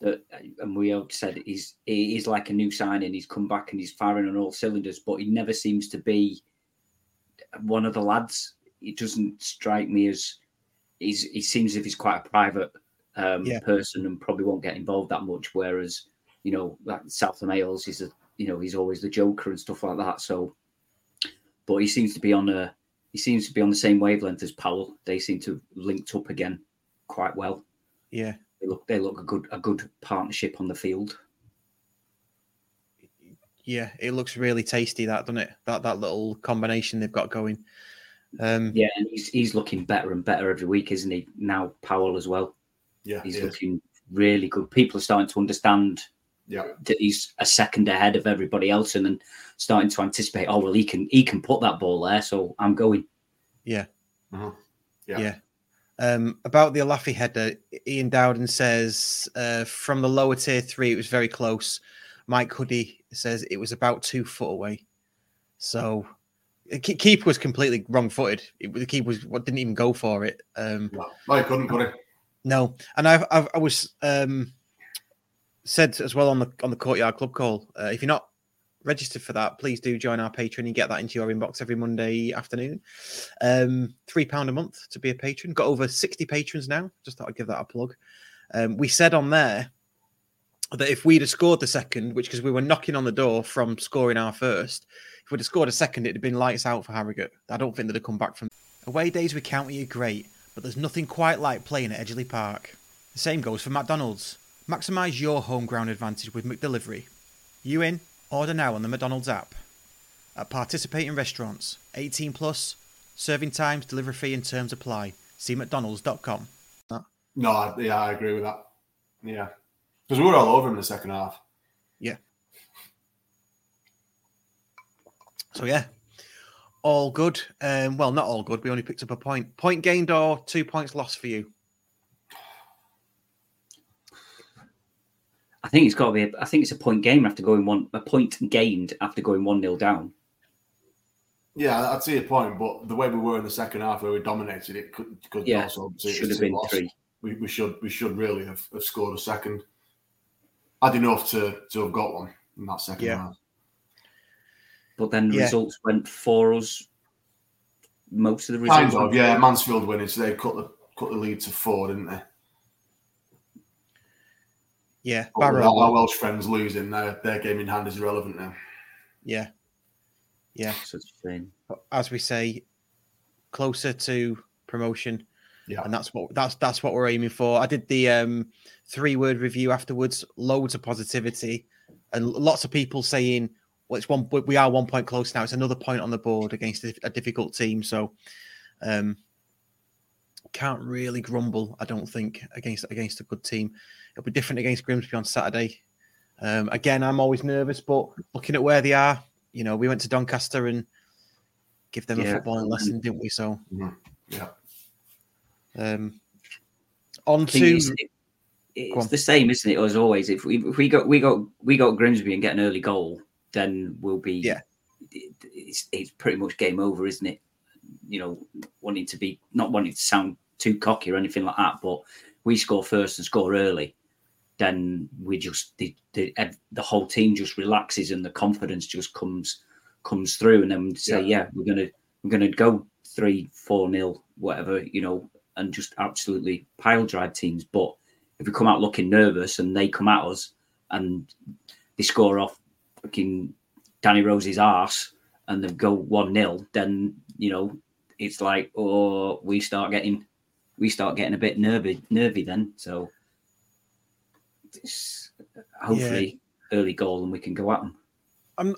that, and we have said he's he is like a new signing. He's come back and he's firing on all cylinders, but he never seems to be one of the lads. It doesn't strike me as he's he seems as if he's quite a private um, Yeah. person and probably won't get involved that much. Whereas you know, like Southam Hales, he's a you know he's always the joker and stuff like that. So, but he seems to be on a he seems to be on the same wavelength as Powell. They seem to have linked up again quite well. Yeah. They look they look a good a good partnership on the field. Yeah. It looks really tasty, that, doesn't it? That that little combination they've got going. Um, Yeah, and he's he's looking better and better every week, isn't he? Now Powell as well. Yeah. He's he is. looking really good. People are starting to understand Yeah. that he's a second ahead of everybody else, and then starting to anticipate. Oh well, he can he can put that ball there, so I'm going. Yeah. Mhm. Yeah. Yeah. Um, about the Olaofe header, Ian Dowden says uh, from the lower tier three, it was very close. Mike Hoodie says it was about two foot away. So the keeper was completely wrong footed. The keeper was what didn't even go for it. Um, No, no, he couldn't, could he? No, and I've, I've I was um, said as well on the on the courtyard club call. Uh, if you're not registered for that, please do join our Patreon. You get that into your inbox every Monday afternoon. Um, Three pound a month to be a patron. Got over sixty patrons now. Just thought I'd give that a plug. Um, we said on there that if we'd have scored the second, which because we were knocking on the door from scoring our first, if we'd have scored a second, it'd have been lights out for Harrogate. I don't think they'd have come back from away days with county are great, but there's nothing quite like playing at Edgeley Park. The same goes for McDonald's. Maximise your home ground advantage with McDelivery. You in? Order now on the McDonald's app. At participating restaurants, 18 plus, serving times, delivery fee and terms apply. See McDonald's.com. No, yeah, I agree with that. Yeah, because we were all over him in the second half. Yeah. So yeah, all good. Um, well, not all good. We only picked up a point. Point gained or two points lost for you? I think it's got to be. A, I think it's a point game after going one. A point gained after going one 0 down. Yeah, I'd see your point, but the way we were in the second half, where we dominated, it could, could Yeah, also see it Should have been loss. three. We, we should we should really have, have scored a second. Had enough to to have got one in that second Yeah. half. But then the Yeah. results went for us. Most of the results. Kind of, yeah. Mansfield winning, so they cut the cut the lead to four, didn't they? Yeah, Barrow. our, our Welsh friends losing, their their game in hand is irrelevant now. Yeah, yeah. Such a shame. As we say, closer to promotion. Yeah. and that's what that's that's what we're aiming for. I did the um, three word review afterwards. Loads of positivity, and lots of people saying, "Well, it's one. We are one point close now. It's another point on the board against a, a difficult team." So, um, can't really grumble. I don't think against against a good team. It'll be different against Grimsby on Saturday. Um, again, I'm always nervous, but looking at where they are, you know, we went to Doncaster and give them a Yeah. footballing lesson, didn't we? So, Yeah. um, on to it's, it- Go it's on. the same, isn't it? As always, if we if we got we got we got Grimsby and get an early goal, then we'll be Yeah. It's it's pretty much game over, isn't it? You know, wanting to be not wanting to sound too cocky or anything like that, but we score first and score early, then we just the the the whole team just relaxes and the confidence just comes comes through, and then we say, yeah, we're gonna we're gonna go three, four nil, whatever, you know, and just absolutely pile drive teams. But if we come out looking nervous and they come at us and they score off fucking Danny Rose's arse and they go one 0 then you know it's like oh we start getting we start getting a bit nervy nervy then. So it's uh, hopefully early goal and we can go at them. I'm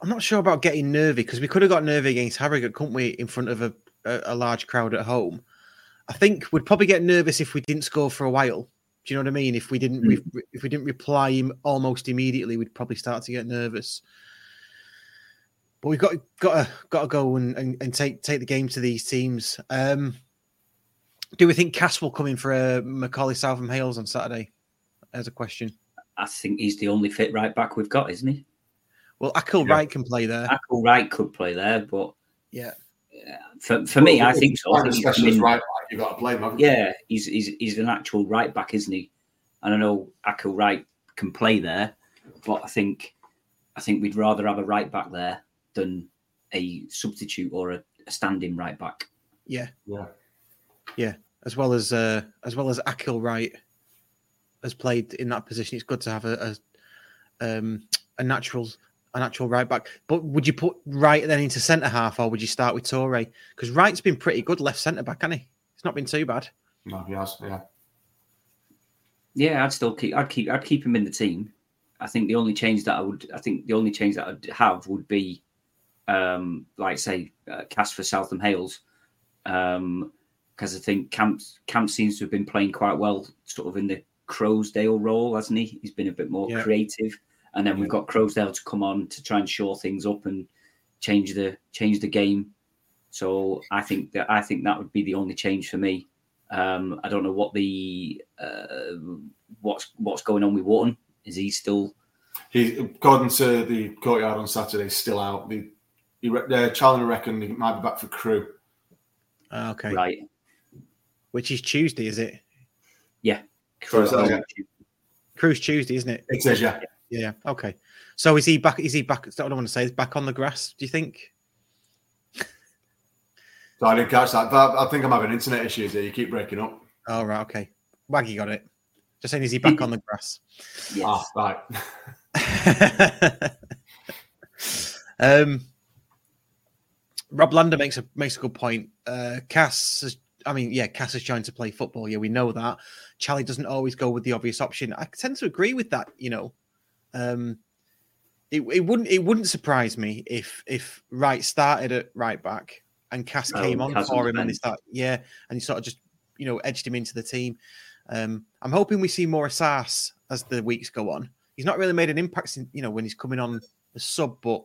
I'm not sure about getting nervy because we could have got nervy against Harrogate, couldn't we, in front of a, a, a large crowd at home? I think we'd probably get nervous if we didn't score for a while. Do you know what I mean? If we didn't, re- if we didn't reply him almost immediately, we'd probably start to get nervous. But we've got got to got to go and, and, and take take the game to these teams. Um, do we think Cass will come in for a Macaulay Southam Hales on Saturday? As a question. I think he's the only fit right back we've got, isn't he? Well, Akil Yeah. Wright can play there. Akil Wright could play there, but Yeah. uh, for, for me, I think so. I think a he's come specialist in- right back, you got to play him. haven't you? Yeah, he's he's he's an actual right back, isn't he? And I know Akil Wright can play there, but I think I think we'd rather have a right back there than a substitute or a, a standing right back. Yeah. Yeah. Yeah. As well as uh, as well as Akil Wright has played in that position. It's good to have a a, um, a natural a natural right back. But would you put Wright then into centre half, or would you start with Touray? Because Wright's been pretty good left centre back, hasn't he? It's not been too bad. No, he has. Yeah. Yeah, I'd still keep I'd keep I'd keep him in the team. I think the only change that I would I think the only change that I'd have would be um like say uh, cast for Southam Hales. Um because I think Camp Camp seems to have been playing quite well sort of in the Croasdale role, hasn't he? He's been a bit more Yeah. creative. And then we've got Croasdale to come on to try and shore things up and change the change the game. So I think that I think that would be the only change for me. Um, I don't know what the uh, what's what's going on with Wharton. Is he still He, according to the courtyard on Saturday, still out. The, he, re- uh, Challinor reckon he might be back for Crewe. Ah, okay. Right. Which is Tuesday, is it? So is that again? Cruise Tuesday, isn't it? It says, yeah. Yeah. Okay. So is he back? Is he back? That's what I want to say. Is back on the grass? Do you think? So I didn't catch that. But I think I'm having internet issues here. You keep breaking up. Oh right. Okay. Waggy got it. Just saying, is he back on the grass? Yes. Ah, right. *laughs* um, Rob Lander makes a makes a good point. Uh, Cass, is, I mean, yeah, Cass is trying to play football. Yeah, we know that. Charlie doesn't always go with the obvious option. I tend to agree with that. You know, um, it, it wouldn't it wouldn't surprise me if if Wright started at right back and Cass Oh, came on Cass for him and they start yeah, and he sort of just you know edged him into the team. Um, I'm hoping we see more Asas as the weeks go on. He's not really made an impact, in, you know, when he's coming on the sub, but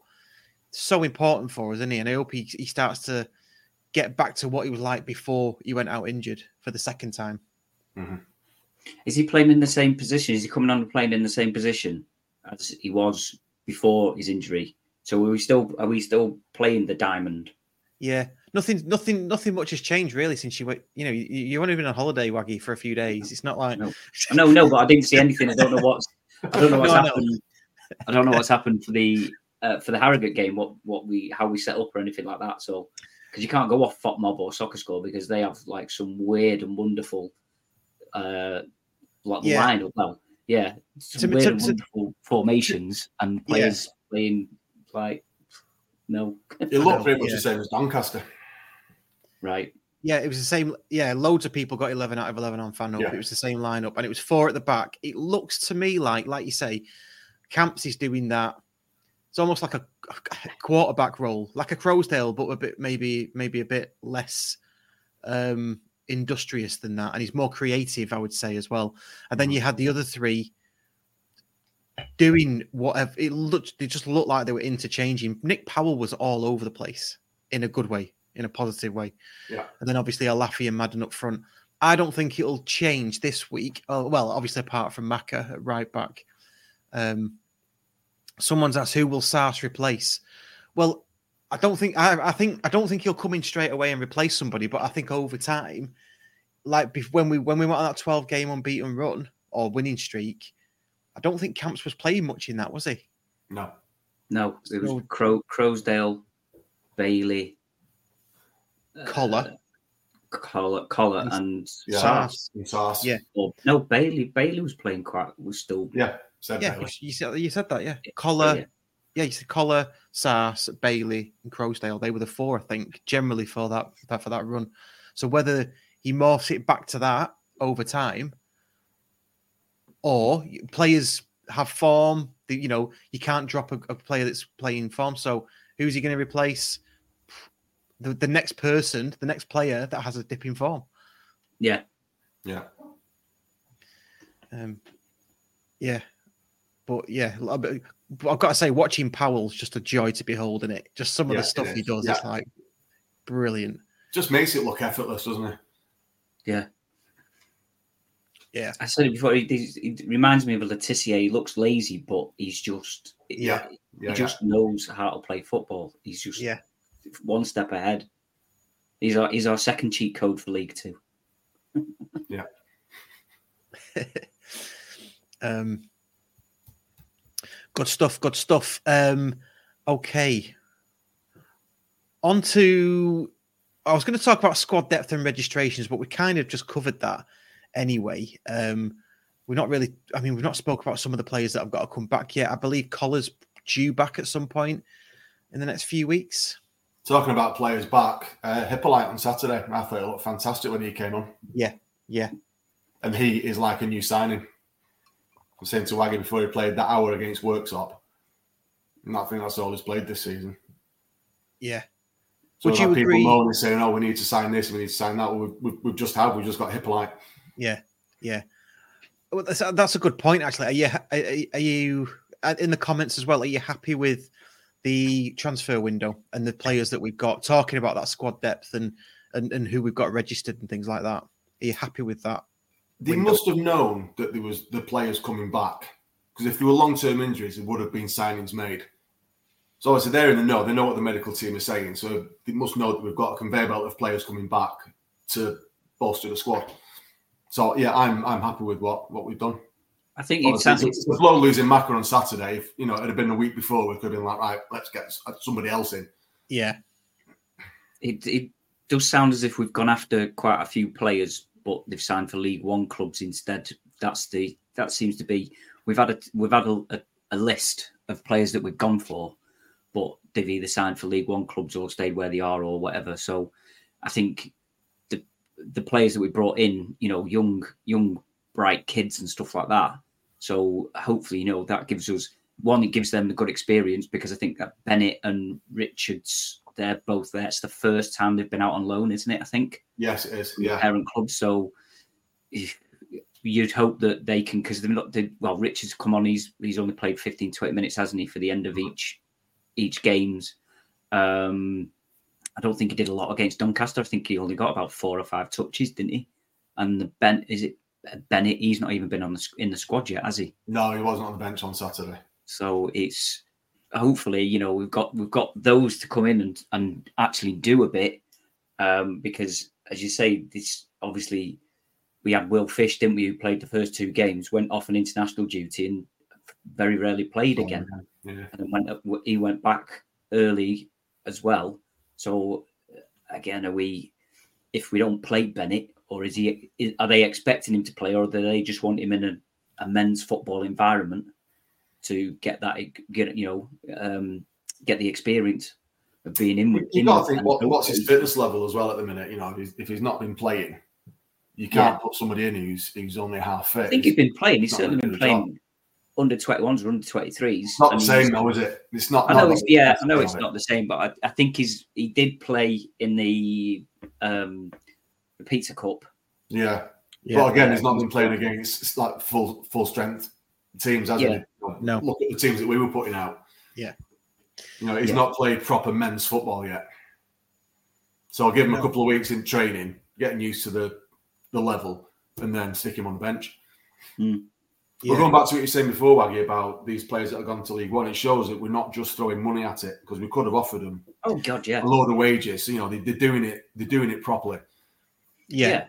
so important for us, isn't he? And I hope he, he starts to get back to what he was like before he went out injured for the second time. Is he playing in the same position? Is he coming on and playing in the same position as he was before his injury? So are we still are we still playing the diamond? Yeah, nothing, nothing, nothing much has changed really since you went. You know, you, you've only been on holiday, Waggy, for a few days. It's not like No. No, no, but I didn't see anything. I don't know what's I don't know *laughs* what's No, happened. I don't know what's happened for the uh, for the Harrogate game. What what we how we set up or anything like that. So because you can't go off FOTMob or SofaScore because they have like some weird and wonderful uh like Yeah. line well yeah some To- weird to- and to- wonderful formations and Yeah. players playing like no It looked pretty much Yeah. the same as Doncaster. right Yeah, it was the same. Yeah, loads of people got 11 out of 11 on fan Yeah. It was the same lineup, and it was four at the back. It looks to me like, like you say, Camps is doing that. It's almost like a, a quarterback role, like a Croasdale, but a bit maybe maybe a bit less um industrious than that, and he's more creative, I would say as well. And then you had the other three doing whatever. It looked, they just looked like they were interchanging. Nick Powell was all over the place in a good way, in a positive way. Yeah. And then obviously Olaofe and Madden up front. I don't think it'll change this week. Oh, well, obviously apart from Maka at right back. Um, someone's asked who will Sars replace. Well, I don't think I, I think I don't think he'll come in straight away and replace somebody, but I think over time, like when we when we went on that twelve game unbeaten run or winning streak, I don't think Camps was playing much in that, was he? No. no it was So- Crow, Croasdale Bailey uh, Collar. Collar, Collar And- and Yeah. Sars. In Sars. Yeah. or, no Bailey. Bailey was playing quite was still Yeah. Said Yeah, Bailey. you, you said you said that, yeah. Collar, yeah. yeah, you said Collar, Sars, Bailey, and Croasdale. They were the four, I think, generally for that for that, for that run. So whether he morphs it back to that over time, or players have form, the- you know, you can't drop a, a player that's playing form. So who's he going to replace? The, the next person, the next player that has a dip in form. yeah. Yeah. Um, yeah, but yeah, l- but but I've got to say, watching Powell's just a joy to behold, isn't it? Just some of Yeah, the stuff he is. does is like brilliant. Just makes it look effortless, doesn't it? Yeah. Yeah. I said it before. He, he, he reminds me of a Le Tissier. He looks lazy, but he's just Yeah. He Yeah. just knows how to play football. He's just Yeah. one step ahead. He's our he's our second cheat code for League Two. *laughs* yeah. *laughs* Um, good stuff. Good stuff. Um, okay. On to. I was going to talk about squad depth and registrations, but we kind of just covered that anyway. Um, we're not really. I mean, we've not spoke about some of the players that have got to come back yet. I believe Collar's due back at some point in the next few weeks. Talking about players back, uh, Hippolyte on Saturday, I thought it looked fantastic when he came on. Yeah. Yeah. And he is like a new signing. I was saying to Waggy before he played that hour against Worksop. And I think that's all he's played this season. Yeah. So Would you people agree- moaning saying, "Oh, we need to sign this, we need to sign that." Well, we've, we've, we've just had, we've just got Hippolyte. Yeah, yeah. Well, that's, that's a good point. Actually, are you are, are you uh, in the comments as well? Are you happy with the transfer window and the players that we've got? Talking about that squad depth and and, and who we've got registered and things like that. Are you happy with that? They Window. must have known that there was the players coming back Because if there were long term injuries, there would have been signings made. So obviously they're in the know. They know what the medical team is saying. So they must know that we've got a conveyor belt of players coming back to bolster the squad. So yeah, I'm I'm happy with what what we've done. I think it Obviously, sounds it's a blow losing Maka on Saturday. If you know it had been a week before, we could have been like, right, let's get uh, somebody else in. Yeah, it, it does sound as if we've gone after quite a few players, but they've signed for League One clubs instead. That's the that seems to be we've had a we've had a, a, a list of players that we've gone for, but they've either signed for League One clubs or stayed where they are or whatever. So I think the players that we brought in, you know, young young bright kids and stuff like that. So hopefully, you know, that gives us one, it gives them the good experience because I think that Bennett and Richards, they're both there. It's the first time they've been out on loan, isn't it? I think Yes, it is. Yeah, parent club. So you'd hope that they can because they're not. They, well, Richards come on. He's he's only played 15, 20 minutes, hasn't he, for the end of each each games. Um, I don't think he did a lot against Doncaster. I think he only got about four or five touches, didn't he? And the Ben is it Bennett? He's not even been on the in the squad yet, has he? no, he wasn't on the bench on Saturday. So it's hopefully you know we've got we've got those to come in and and actually do a bit um, because as you say this obviously we had Will Fish didn't we who played the first two games went off on international duty and very rarely played again Yeah, and then went up, he went back early as well. So uh, again, are we if we don't play Bennett, or is he? Is, are they expecting him to play, or do they just want him in a, a men's football environment to get that get you know um, get the experience of being in with? you got to think what, what's his fitness level as well at the minute. You know, if he's, if he's not been playing, you can't put somebody in who's who's only half fit. I think he's been playing. He's not certainly been playing under 21s or under 23s. It's not the same he's- though, is it? It's not. I know not it's yeah, I know it's not the same, but I, I think he's he did play in the um the Pizza Cup. Yeah. yeah. But again, he's not been playing against it's like full full strength teams, has Yeah. he? No. Look at the teams that we were putting out. Yeah. You know, he's Yeah. not played proper men's football yet. So I'll give him a couple of weeks in training, getting used to the the level, and then stick him on the bench. But Yeah. We're going back to what you were saying before, Waggy, about these players that have gone to League One, it shows that we're not just throwing money at it because we could have offered them Oh God, yeah, a load of wages. You know, they, they're doing it. They're doing it properly. yeah.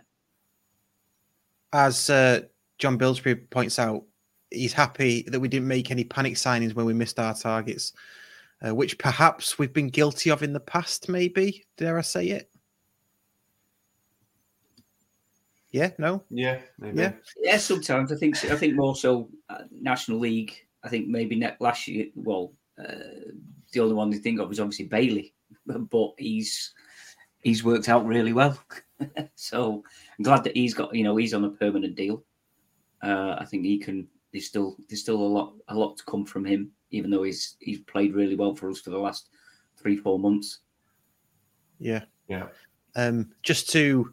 As uh, John Bilsbury points out, he's happy that we didn't make any panic signings when we missed our targets, uh, which perhaps we've been guilty of in the past. Maybe dare I say it? Yeah. No. Yeah, maybe. Yeah. yeah. Sometimes I think I think more so uh, National League. I think maybe net last year. Well, uh, the only one they think of is obviously Bailey, *laughs* but he's he's worked out really well. *laughs* so I'm glad that he's got you know he's on a permanent deal. Uh, I think he can. There's still there's still a lot a lot to come from him, even though he's he's played really well for us for the last three four months. Yeah. Yeah. Um, just to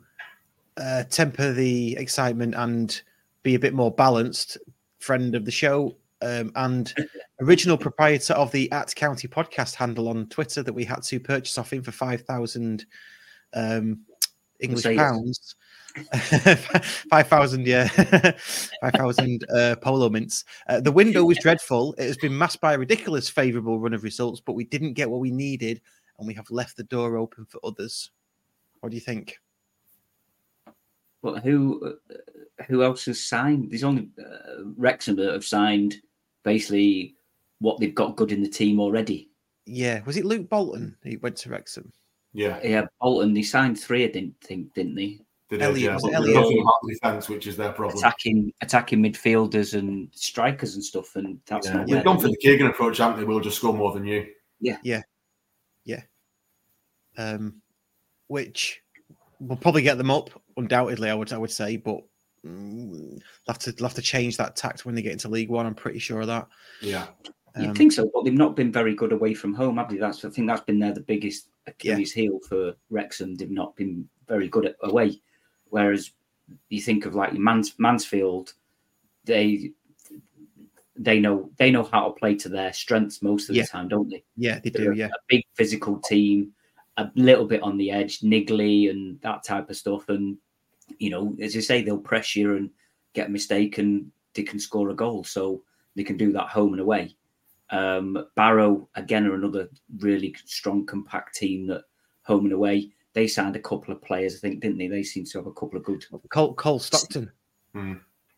uh, temper the excitement and be a bit more balanced, friend of the show um, and *laughs* original proprietor of the at County podcast handle on Twitter that we had to purchase off him for five thousand um, English pounds. *laughs* five thousand, yeah, *laughs* five thousand uh, polo mints. Uh, the window was dreadful. It has been masked by a ridiculous favourable run of results, but we didn't get what we needed, and we have left the door open for others. What do you think? But who uh, who else has signed? There's only uh, Wrexham that have signed basically what they've got good in the team already. Yeah, was it Luke Bolton? He went to Wrexham. Yeah. Yeah, Bolton. They signed three, I didn't think, didn't they? They did, Elliot, yeah. was But it there's Elliot? nothing about the defence, which is their problem. Attacking attacking midfielders and strikers and stuff, and that's Yeah. not They've gone for the Keegan approach, haven't they? We'll just score more than you. Yeah, yeah, yeah. Um, which will probably get them up undoubtedly. I would I would say, but mm, they'll have to they'll have to change that tact when they get into League One. I'm pretty sure of that. Yeah. You Um, think so, but they've not been very good away from home, have they? That's I think that's been their the biggest Achilles heel for Wrexham. They've not been very good at away. Whereas you think of like Mans, Mansfield, they they know they know how to play to their strengths most of Yeah. the time, don't they? Yeah, they They're do. Yeah, a big physical team, a little bit on the edge, niggly and that type of stuff. And you know, as you say, they'll press you and get a mistake, and they can score a goal. So they can do that home and away. Um, Barrow again are another really strong compact team that home and away. They signed a couple of players, I think, didn't they? They seem to have a couple of good. Cole, Cole Stockton. Hmm.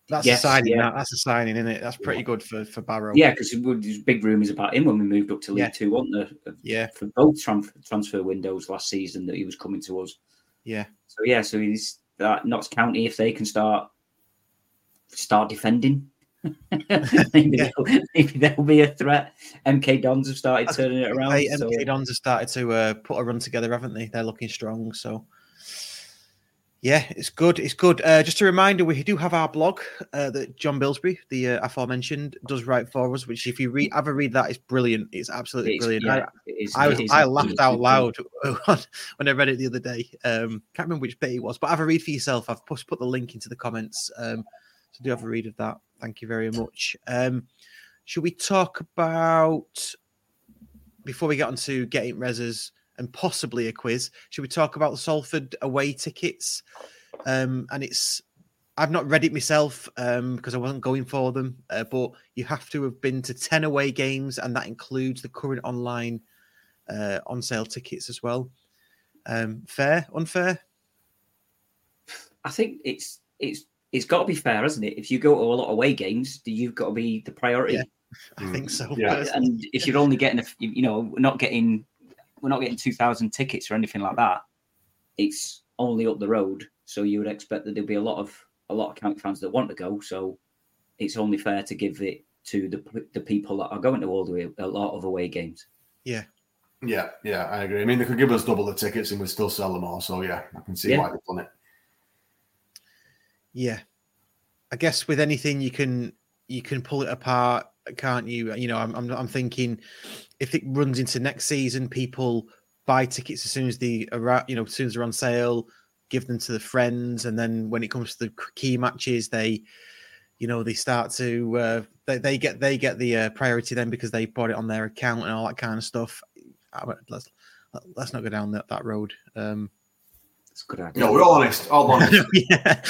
That's Yes, a signing. yeah. That's a signing, isn't it? That's pretty good for for Barrow. Yeah, because there's big rumours about him when we moved up to League Yeah. Two, wasn't there? yeah, For both transfer windows last season that he was coming to us. yeah. So yeah, so he's that Notts County if they can start start defending. *laughs* maybe, Yeah. they'll, maybe there'll be a threat. MK Dons have started turning it around. They, so- MK Dons have started to uh, put a run together, haven't they? They're looking strong. So, yeah, it's good. It's good. Uh, just a reminder, we do have our blog uh, that John Bilsbury, the uh, aforementioned, does write for us. Which, if you read, have a read, that is brilliant. It's absolutely It's- brilliant. yeah, is- I, I, was, I laughed out loud *laughs* when I read it the other day. Um, can't remember which bit it was, but have a read for yourself. I've put, put the link into the comments. Um, so do have a read of that. Thank you very much. Um, should we talk about before we get on to getting reses and possibly a quiz? Should we talk about the Salford away tickets? Um, and it's I've not read it myself um, because I wasn't going for them, uh, but you have to have been to ten away games, and that includes the current online uh, on sale tickets as well. Um, fair, unfair? I think it's it's it's got to be fair, hasn't it? If you go to a lot of away games, you've got to be the priority. Yeah. *laughs* I think so. Yeah. personally. And if you're only getting a, f- you know, not getting, we're not getting two thousand tickets or anything like that. It's only up the road, so you would expect that there'll be a lot of a lot of county fans that want to go. So it's only fair to give it to the the people that are going to all the way, a lot of away games. Yeah, yeah, yeah, I agree. I mean, they could give us double the tickets and we'd still sell them all. So yeah, I can see Yeah. why they've done it. Yeah, I guess with anything you can you can pull it apart, can't you? You know, I'm I'm, I'm thinking if it runs into next season, people buy tickets as soon as they are you know as soon as they're on sale, give them to the friends, and then when it comes to the key matches, they you know they start to uh, they, they get they get the uh, priority then because they bought it on their account and all that kind of stuff. Let's let's not go down that, that road. Um, It's a good idea. No, we're all honest. All *laughs* honest. yeah.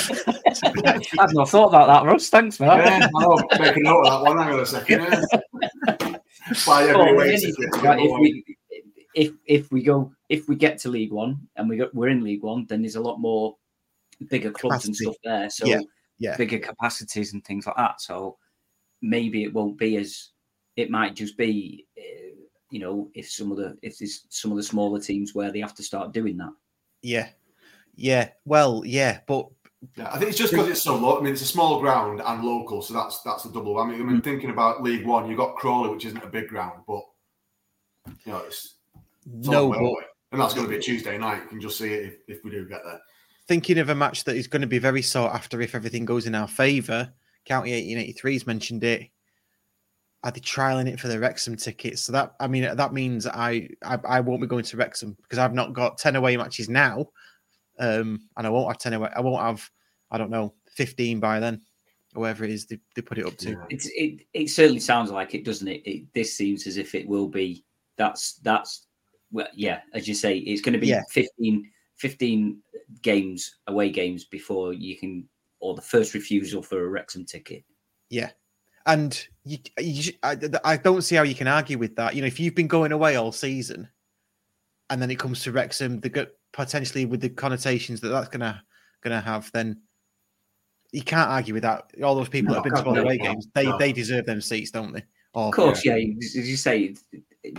I've not thought about that, Ross. Thanks for that. yeah, I'll make a note of that one. Hang on a second. Yeah. *laughs* Buy every Oh, away any- ticket. right, if we if if we go if we get to League One and we go, we're in League One, then there's a lot more bigger clubs and stuff there. So Yeah, yeah. bigger capacities and things like that. So maybe it won't be as it might just be, uh, you know, if some of the if there's some of the smaller teams where they have to start doing that. Yeah. Yeah. Well, yeah, but Yeah, I think it's just because it's so low. I mean, it's a small ground and local, so that's that's a double. I mean, I mean, Mm. thinking about League One, you've got Crawley, which isn't a big ground, but you know, it's, it's no, but away. and that's going to be a Tuesday night. You can just see it if, if we do get there. thinking of a match that is going to be very sought after if everything goes in our favour, County 1883's mentioned it. Are they trialing it for the Wrexham tickets? So that I mean that means I, I I won't be going to Wrexham because I've not got ten away matches now, um, and I won't have ten away. I won't have I don't know fifteen by then, or whatever it is they, they put it up to. It's it it certainly sounds like it, doesn't it? it this seems as if it will be. That's that's well, yeah. As you say, it's going to be Yeah. 15, 15 games away games before you can or the first refusal for a Wrexham ticket. Yeah. And you, you, I, I don't see how you can argue with that. You know, if you've been going away all season, and then it comes to Wrexham, the go- potentially with the connotations that that's gonna gonna have, then you can't argue with that. All those people No, that have been to all no, away no, games, they no. they deserve them seats, don't they? Or, Of course, yeah. As you say,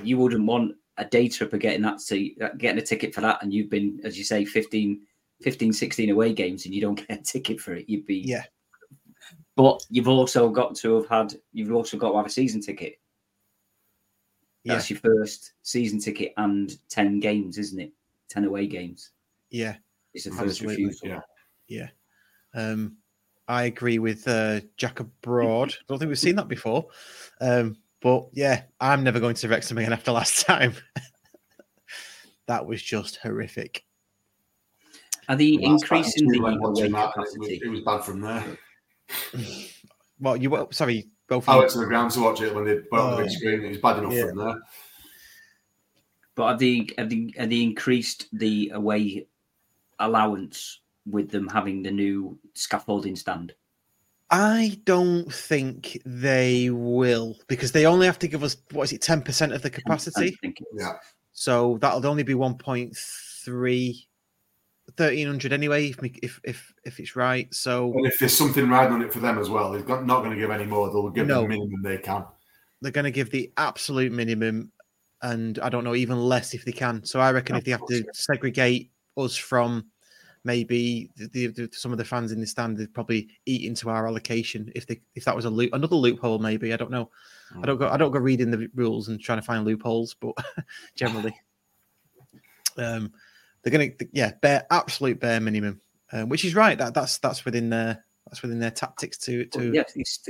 you wouldn't want a day trip of getting that seat, uh, getting a ticket for that, and you've been, as you say, 15, 15 16 away games, and you don't *laughs* get a ticket for it. You'd be Yeah. But you've also got to have had. You've also got to have a season ticket. yeah, That's your first season ticket and ten games, isn't it? Ten away games. yeah, It's a first Absolutely, refusal. yeah. yeah. Um, I agree with uh, Jack Abroad. I don't think we've seen that before. Um, but yeah, I'm never going to Wrexham again after last time. *laughs* that was just horrific. Are the Well, that's increasing the We went watching away that, and It was, it was bad from there. Well, you were sorry, both. I went to the ground to watch it when they put it on the Oh. big screen. It was bad enough Yeah. from there. But have they, have they have they increased the away allowance with them having the new scaffolding stand? I don't think they will because they only have to give us what is it, ten percent of the capacity. Yeah. So that'll only be 1.3 1300 anyway if, if if if it's right. So And if there's something riding on it for them as well, they're not going to give any more. They'll give No. the minimum they can. they're going to give the absolute minimum and I don't know even less if they can. So I reckon if they have to segregate us from maybe the, the, some of the fans in the stand, they'd probably eat into our allocation if they if that was a loop another loophole maybe I don't know. I don't go I don't go reading the rules and trying to find loopholes, but *laughs* generally, um, they're gonna yeah bare absolute bare minimum, um, which is right. That that's that's within their that's within their tactics to to Well, yeah, it's,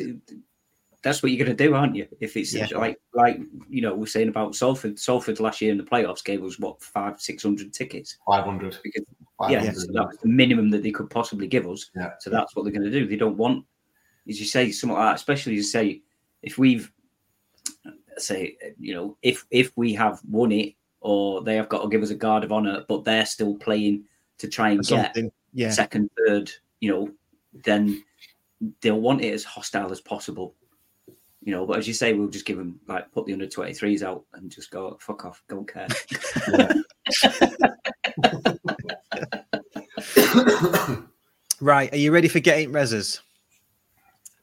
that's what you're going to do, aren't you? If it's Yeah. like like you know we're saying about Salford. Salford last year in the playoffs gave us what five six hundred tickets. 500. Because, 500. yeah, so that's the minimum that they could possibly give us. Yeah. So that's what they're going to do. They don't want, as you say, something like that. Especially as you say, if we've say you know if if we have won it or they have got to give us a guard of honor, but they're still playing to try and get. Yeah, second, third, you know, then they'll want it as hostile as possible. You know, but as you say, we'll just give them like put the under 23s out and just go fuck off, don't care. right. Are you ready for getting reses?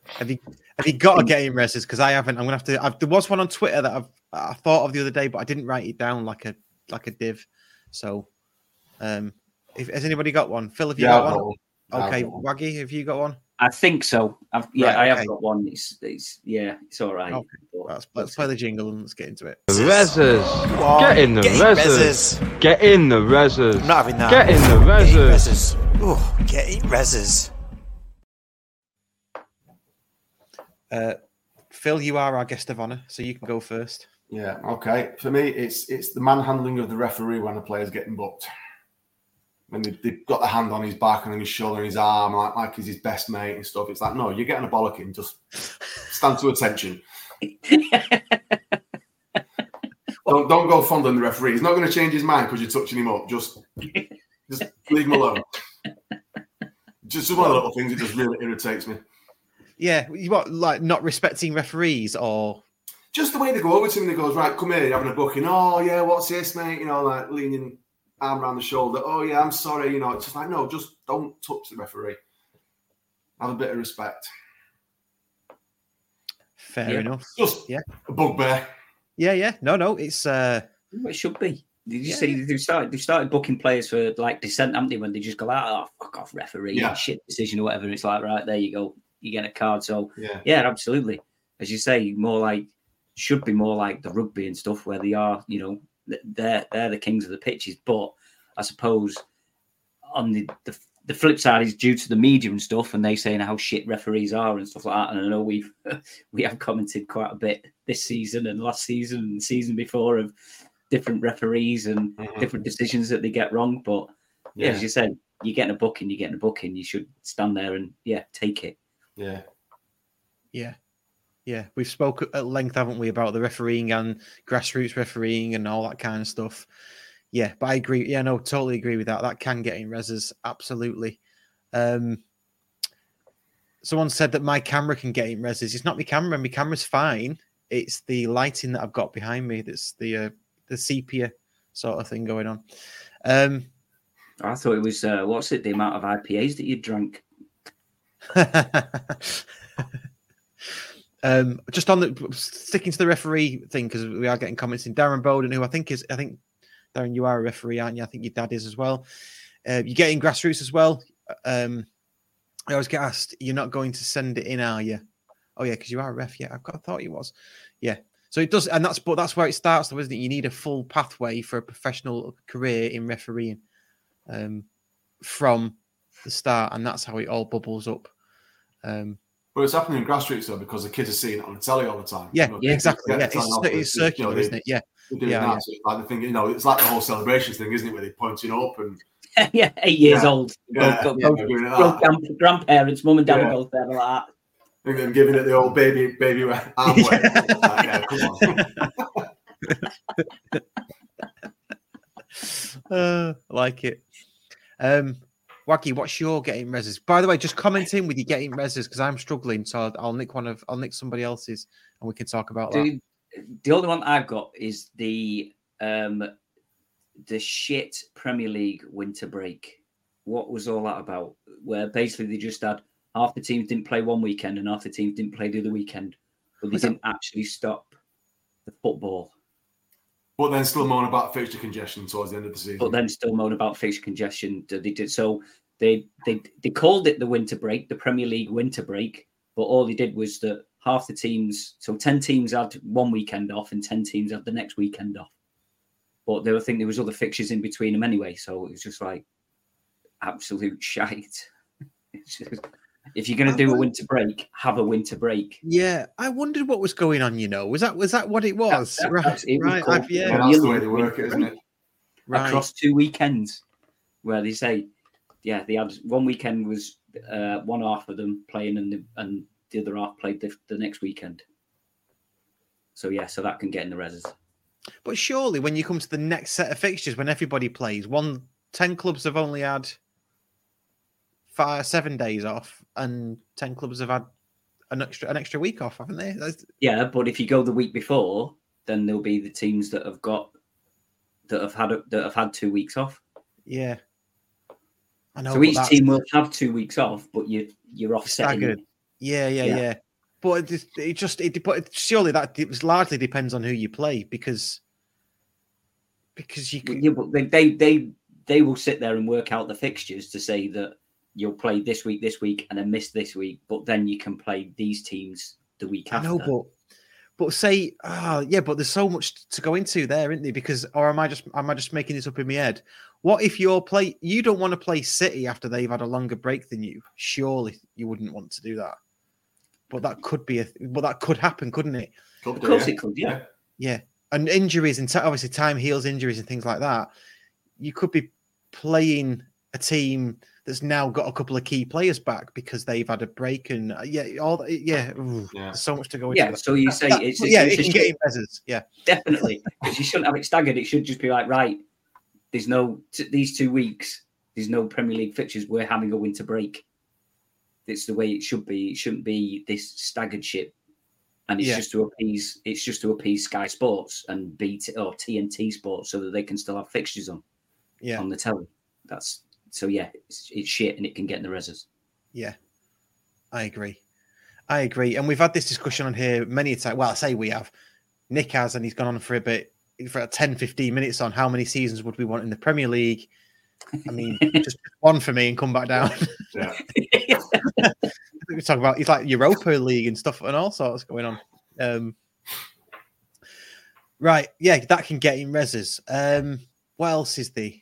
Have you have you got a getting reses? Because I haven't. I'm gonna have to. I've, there was one on Twitter that I've I thought of the other day, but I didn't write it down like a like a div. So, um, if has anybody got one? Phil, have you Yeah, I've got got one? one. Okay, got. Waggy, have you got one? I think so. I've, yeah, Right, I have okay. got one. It's, it's yeah, it's all right. Okay, But- Let's let's play the jingle and let's get into it. Rezzers. Come Get in the get in rezzers. rezzers. Get in the rezzers. I'm not having that. Get in the Get in rezzers. rezzers. Ooh, get in rezzers. Uh, Phil, you are our guest of honor, so you can go first. Yeah, okay. For me, it's it's the manhandling of the referee when a player's getting booked. When they, they've got the hand on his back and on his shoulder and his arm, like, like he's his best mate and stuff. It's like, no, you're getting a bollocking. Just stand to attention. *laughs* Don't don't go fondling the referee. He's not going to change his mind because you're touching him up. Just just leave him alone. Just some of the little things. It just really irritates me. Yeah, you what like not respecting referees or Just the way they go over to him and he goes, right, come here, you're having a booking. Oh, yeah, what's this, mate? You know, like leaning arm around the shoulder. Oh, yeah, I'm sorry. You know, it's just like, no, just don't touch the referee. Have a bit of respect. fair Yeah. enough. Just Yeah. a bugbear. Yeah, yeah. No, no, it's uh It should be. Did you Yeah, see they started they started booking players for like dissent, haven't they? When they just go out, oh fuck off, referee, Yeah. shit decision or whatever. It's like right there you go, you get a card. So Yeah. yeah, absolutely. As you say, more like should be more like the rugby and stuff where they are, you know, th- they're they're the kings of the pitches. But I suppose on the the, the flip side is due to the media and stuff, and they saying how shit referees are and stuff like that. And I know we've *laughs* we have commented quite a bit this season and last season and the season before of different referees and Mhm. different decisions that they get wrong. But yeah, Yeah. as you said, you're getting a booking, you're getting a booking. You should stand there and yeah, take it. Yeah. yeah. Yeah. We've spoke at length, haven't we, about the refereeing and grassroots refereeing and all that kind of stuff. Yeah, but I agree. Yeah, no, totally agree with that. That can get in reses, absolutely. Um someone said that my camera can get in reses. It's not my camera, my camera's fine. It's the lighting that I've got behind me that's the uh, the sepia sort of thing going on. Um I thought it was uh, what's it? The amount of IPAs that you drank. *laughs* um, just on the sticking to the referee thing because we are getting comments in Darren Bowden, who I think is, I think Darren, you are a referee, aren't you? I think your dad is as well. Uh, you getting grassroots as well. Um, I always get asked, "You're not going to send it in, are you?" Oh yeah, because you are a ref. Yeah, I've got. I thought you was. Yeah. So it does, and that's but that's where it starts, though, isn't it? You need a full pathway for a professional career in refereeing um, from the start, and that's how it all bubbles up. Um, But it's happening in grassroots, though, because the kids are seeing it on the telly all the time. yeah, You know, yeah, exactly. Yeah, the telly it's, off, it's you know, circular, they- isn't it? Yeah, doing Yeah, that. yeah. So like the thing, you know, it's like the whole celebrations thing, isn't it? Where they're pointing up and *laughs* yeah, eight years Yeah. old. yeah, Both- yeah, both- they're doing it both that. grand- grandparents, mum and dad Yeah. both there like that. and then giving it the old baby baby arm *laughs* wave. Like, yeah, come on. *laughs* uh, I like it. Um, Waggy, what's your getting reses? By the way, just comment in with your getting reses because I'm struggling. So I'll, I'll nick one of I'll nick somebody else's and we can talk about that. The only one I've got is the um the shit Premier League winter break. What was all that about? Where basically they just had half the teams didn't play one weekend and half the teams didn't play the other weekend, but they Was didn't actually stop the football. But then still moan about fixture congestion towards the end of the season. But then still moan about fixture congestion. They did so. They they they called it the winter break, the Premier League winter break. But all they did was that half the teams, so ten teams had one weekend off, and ten teams had the next weekend off. But there, I think there was other fixtures in between them anyway. So it was just like absolute *laughs* shite. Just- if you're going to do a winter break, have a winter break. Yeah, I wondered what was going on. You know, was that was that what it was? that- right, that's- it was right. called- yeah, yeah, that's the way they work it, isn't it? right. across two weekends, where they say, yeah, they had one weekend was uh, one half of them playing, and the, and the other half played the, the next weekend. So yeah, so that can get in the reses. But surely, when you come to the next set of fixtures, when everybody plays, one ten clubs have only had five, seven days off, and ten clubs have had an extra an extra week off, haven't they? That's, Yeah, but if you go the week before, then there'll be the teams that have got that have had that have had two weeks off. yeah. I know. so each team will have two weeks off, but you you're offsetting. It. Yeah, yeah, Yeah. yeah. But it just, it just it, it- surely that it was largely depends on who you play because because you can, Yeah, but they, they they they will sit there and work out the fixtures to say that you'll play this week, this week, and then miss this week, but then you can play these teams the week I after. know, but but say, ah, yeah, but there's so much to go into there, isn't there? Because, or am I just am I just making this up in my head? What if you're play? You don't want to play City after they've had a longer break than you. Surely you wouldn't want to do that. But that could be a, but that could happen, couldn't it? Could of do, course yeah. it could, yeah. Yeah, and injuries and ti- obviously time heals injuries and things like that. You could be playing a team that's now got a couple of key players back because they've had a break and uh, yeah, all that, yeah, ooh, Yeah. there's so much to go into. Yeah, that. so you say That- it's, but it's, yeah, it's it a can shit- get in. Yeah, definitely because you shouldn't have it staggered. It should just be like right. There's no t- these two weeks. There's no Premier League fixtures. We're having a winter break. It's the way it should be. It shouldn't be this staggered shit. And it's Yeah. just to appease. It's just to appease Sky Sports and BT or TNT Sports so that they can still have fixtures on yeah, on the telly. That's so yeah. It's, it's shit and it can get in the reses. yeah. I agree. I agree. And we've had this discussion on here many times. Well, I say we have. Nick has, and he's gone on for a bit, for 10, 15 minutes on how many seasons would we want in the Premier League. I mean, *laughs* just one for me and come back down. *laughs* Yeah. *laughs* we talk about it's like Europa League and stuff and all sorts going on. Um, right, yeah, that can get in reses. Um, what else is the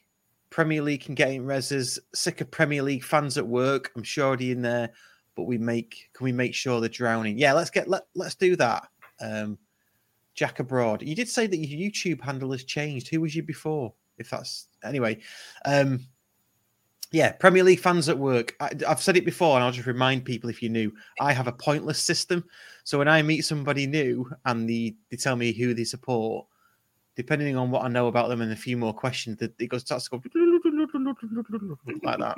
Premier League can get in reses? Sick of Premier League fans at work. I'm sure already in there, but we make can we make sure they're drowning? Yeah, let's get let let's do that. Um, Jack abroad. You did say that your YouTube handle has changed. Who was you before? If that's anyway. Um, yeah, Premier League fans at work. I, I've said it before, and I'll just remind people if you're new, I have a pointless system. So when I meet somebody new and the, they tell me who they support, depending on what I know about them and a few more questions, that it goes starts to go *laughs* like that.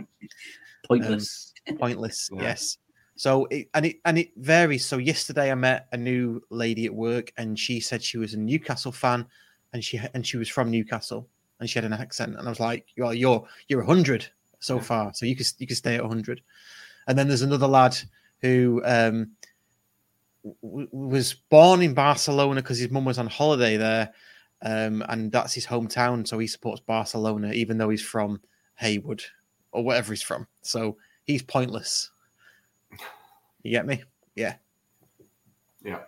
Pointless. Pointless, Yeah. yes. So it and it and it varies. So yesterday I met a new lady at work, and she said she was a Newcastle fan, and she and she was from Newcastle, and she had an accent, and I was like, "You're you're you're hundred so Yeah. far, so you can you can stay at hundred." And then there's another lad who um, w- was born in Barcelona because his mum was on holiday there, um, and that's his hometown, so he supports Barcelona, even though he's from Haywood or whatever he's from. So he's pointless. You get me? Yeah. Yeah.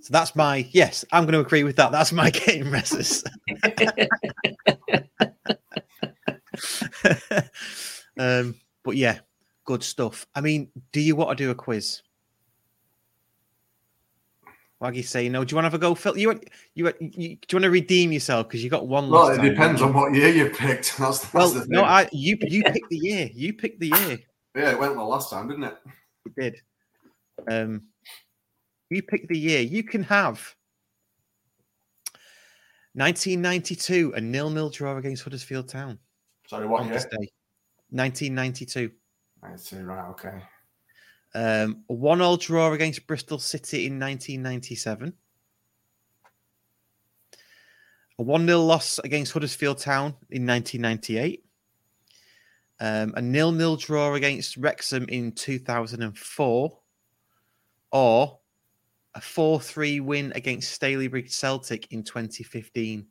So that's my yes. I'm going to agree with that. That's my *laughs* game reses. *laughs* um, but yeah, good stuff. I mean, do you want to do a quiz? Waggie say no. Do you want to have a go, Phil? You, want- you, want- you do you want to redeem yourself because you got one? Well, it time, depends on what year you picked. *laughs* That's, that's? Well, the thing. no, I you you picked the year. You picked the year. Yeah, it went well last time, didn't it? It did. Um, you pick the year. You can have 1992, a nil-nil draw against Huddersfield Town. Sorry, what year? day. 1992. I see. Right. Okay. Um, a one-all draw against Bristol City in 1997. A 1-0 loss against Huddersfield Town in 1998. Um, a nil-nil draw against Wrexham in 2004. Or a 4-3 win against Stalybridge Celtic in 2015.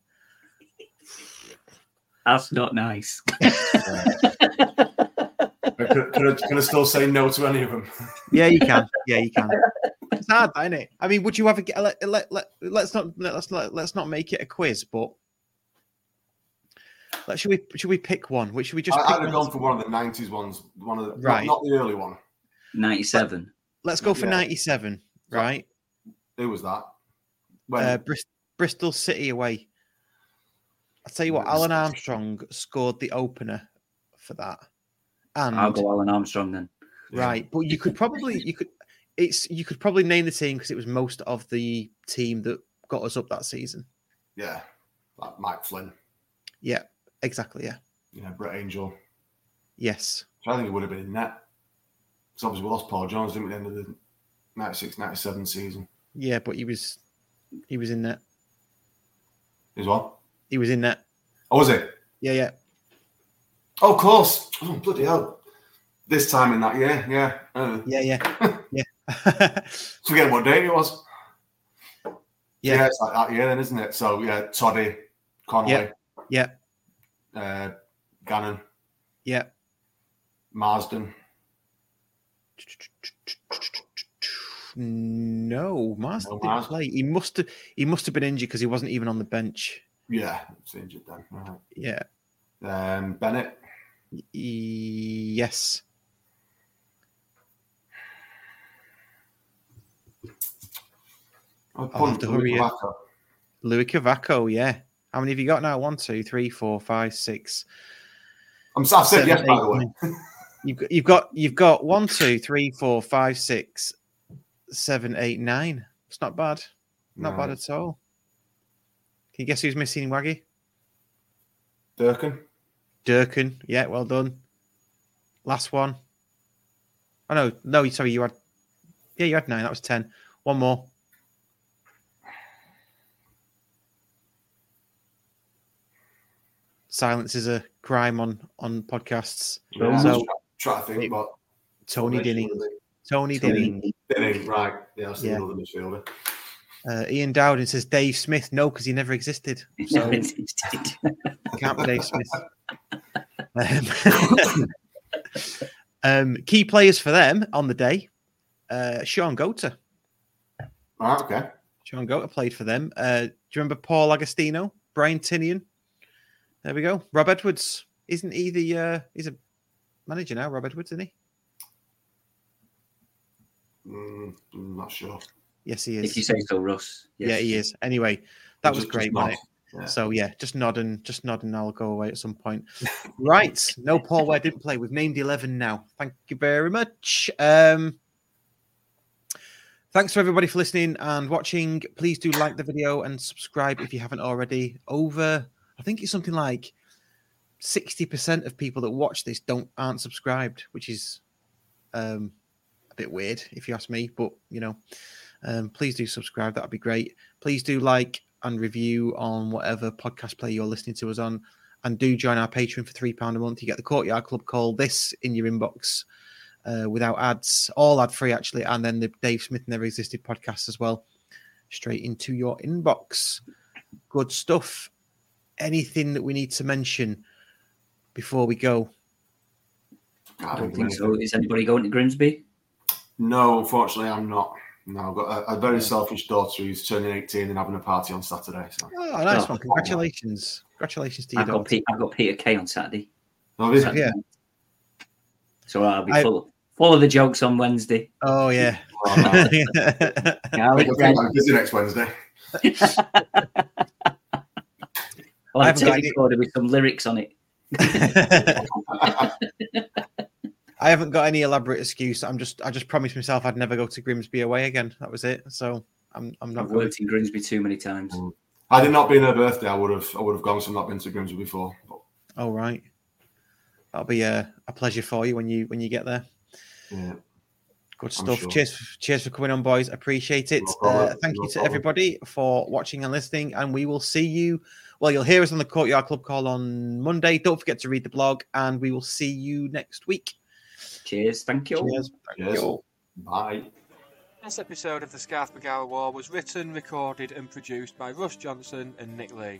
That's not nice. *laughs* Can, can, I, can I still say no to any of them? Yeah, you can. Yeah, you can. *laughs* It's hard, isn't it? I mean, would you have a get? Let, let, let, let's not let's not let's not make it a quiz, but let should we should we pick one? Which should we just I, pick I'd have one? gone for one of the '90s ones. One of the Right. not, not the early one. 97. Let's go for Yeah. ninety-seven. Right, Who was that? When? uh, Bris- Bristol City away. I'll tell you what, Alun Armstrong scored the opener for that, and I'll go Alun Armstrong then. Right, but you could probably you could it's you could probably name the team because it was most of the team that got us up that season. Yeah, like Mike Flynn. Yeah, exactly. Yeah, You know, Brett Angell. yes. So I think it would have been in that. Because obviously we lost Paul Jones, didn't we, at the end of the 96 97 season Yeah, but he was he was in that. as well. He was in that. Oh, was it? Yeah, yeah. Oh, of course. Oh, bloody hell. This time in that year, yeah. Uh, Yeah, yeah. *laughs* yeah. forget what date it was. Yeah. yeah. it's like that year then, isn't it? So, yeah, Toddy, Connelly, Yeah. Uh, Gannon, Yeah. Marsden. No, Marsden No, didn't Marsden. play. He must have he must have been injured because he wasn't even on the bench. Yeah, it's injured then. Right. Yeah. Um, Bennett. Yes. I'll have to hurry. Cavaco. Louis Cavaco, yeah. How many have you got now? One, two, three, four, five, six. I'm, I've said seven, yes, by the way. *laughs* You've got, you've got you've got one, two, three, four, five, six, seven, eight, nine. It's not bad. Not bad at all. Can you guess who's missing, Waggie? Durkin. Durkin. Yeah, well done. Last one. Oh no, no, sorry, you had yeah, you had nine. That was ten. One more. Silence is a crime on on podcasts. Yeah, So- just try, try to think, It- but Tony Dinning. Dinning. Tony Dinning. Dinning, right. Yeah, that's Yeah. another midfielder. Uh, Ian Dowden says Dave Smith. No, because he never existed. *laughs* So it can't be Dave Smith. *laughs* Um, *laughs* um, key players for them on the day. Uh, Shaun Goater. Right, okay. Shaun Goater played for them. Uh, do you remember Paul Agostino, Brian Tinnion? There we go. Rob Edwards. Isn't he the? Uh, he's a manager now. Rob Edwards, isn't he? Mm, I'm not sure. Yes, he is. if is. you say so, Russ. Yes. Yeah, he is. Anyway, that was great, wasn't it? Yeah. So yeah, just nod and just nod and I'll go away at some point. *laughs* right. No Paul Ware didn't play. We've named eleven now. Thank you very much. Um thanks for everybody for listening and watching. Please do like the video and subscribe if you haven't already. Over I think it's something like 60% of people that watch this don't aren't subscribed, which is um a bit weird if you ask me, but you know, um, please do subscribe. That'd be great. Please do like and review on whatever podcast player you're listening to us on, and do join our Patreon for three pound a month. You get the Courtyard Club call this in your inbox uh, without ads, all ad free actually, and then the Dave Smith Never Existed podcast as well, straight into your inbox. Good stuff. Anything that we need to mention before we go? I don't think so. Is anybody going to Grimsby? No, unfortunately, I'm not. No, I've got a, a very selfish daughter who's turning 18 and having a party on Saturday. So. Oh, nice Oh. one! Congratulations, congratulations to you. I've got, Pe- I've got Peter Kay on Saturday. Oh, is? Saturday Yeah. So I'll be I- full, full of the jokes on Wednesday. Oh yeah. Oh, *laughs* no. Yeah, I like think I said, I'm busy next Wednesday. *laughs* I'll I have haven't a got tape any- recorder with some lyrics on it. *laughs* I haven't got any elaborate excuse. I'm just I just promised myself I'd never go to Grimsby away again. That was it. So I'm I'm not I've going. worked in Grimsby too many times. Had it not been her birthday, I would have I would have gone. So I've not been to Grimsby before. But Oh right. that'll be a, a pleasure for you when you when you get there. Yeah. Good stuff. sure. Cheers, cheers for coming on, boys. Appreciate it. No uh, thank no you to problem. everybody for watching and listening, and we will see you. Well, you'll hear us on the Courtyard Club call on Monday. Don't forget to read the blog, and we will see you next week. Cheers. Thank you. Cheers. Thank Cheers. you. Bye. This episode of the Scarf McGower War was written, recorded, and produced by Russ Johnson and Nick Lee.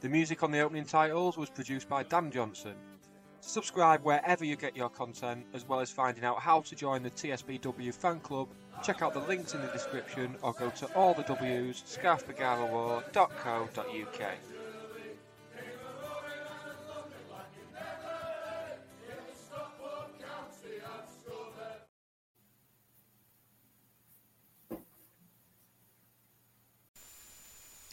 The music on the opening titles was produced by Dan Johnson. Subscribe wherever you get your content, as well as finding out how to join the TSBW fan club. Check out the links in the description or go to all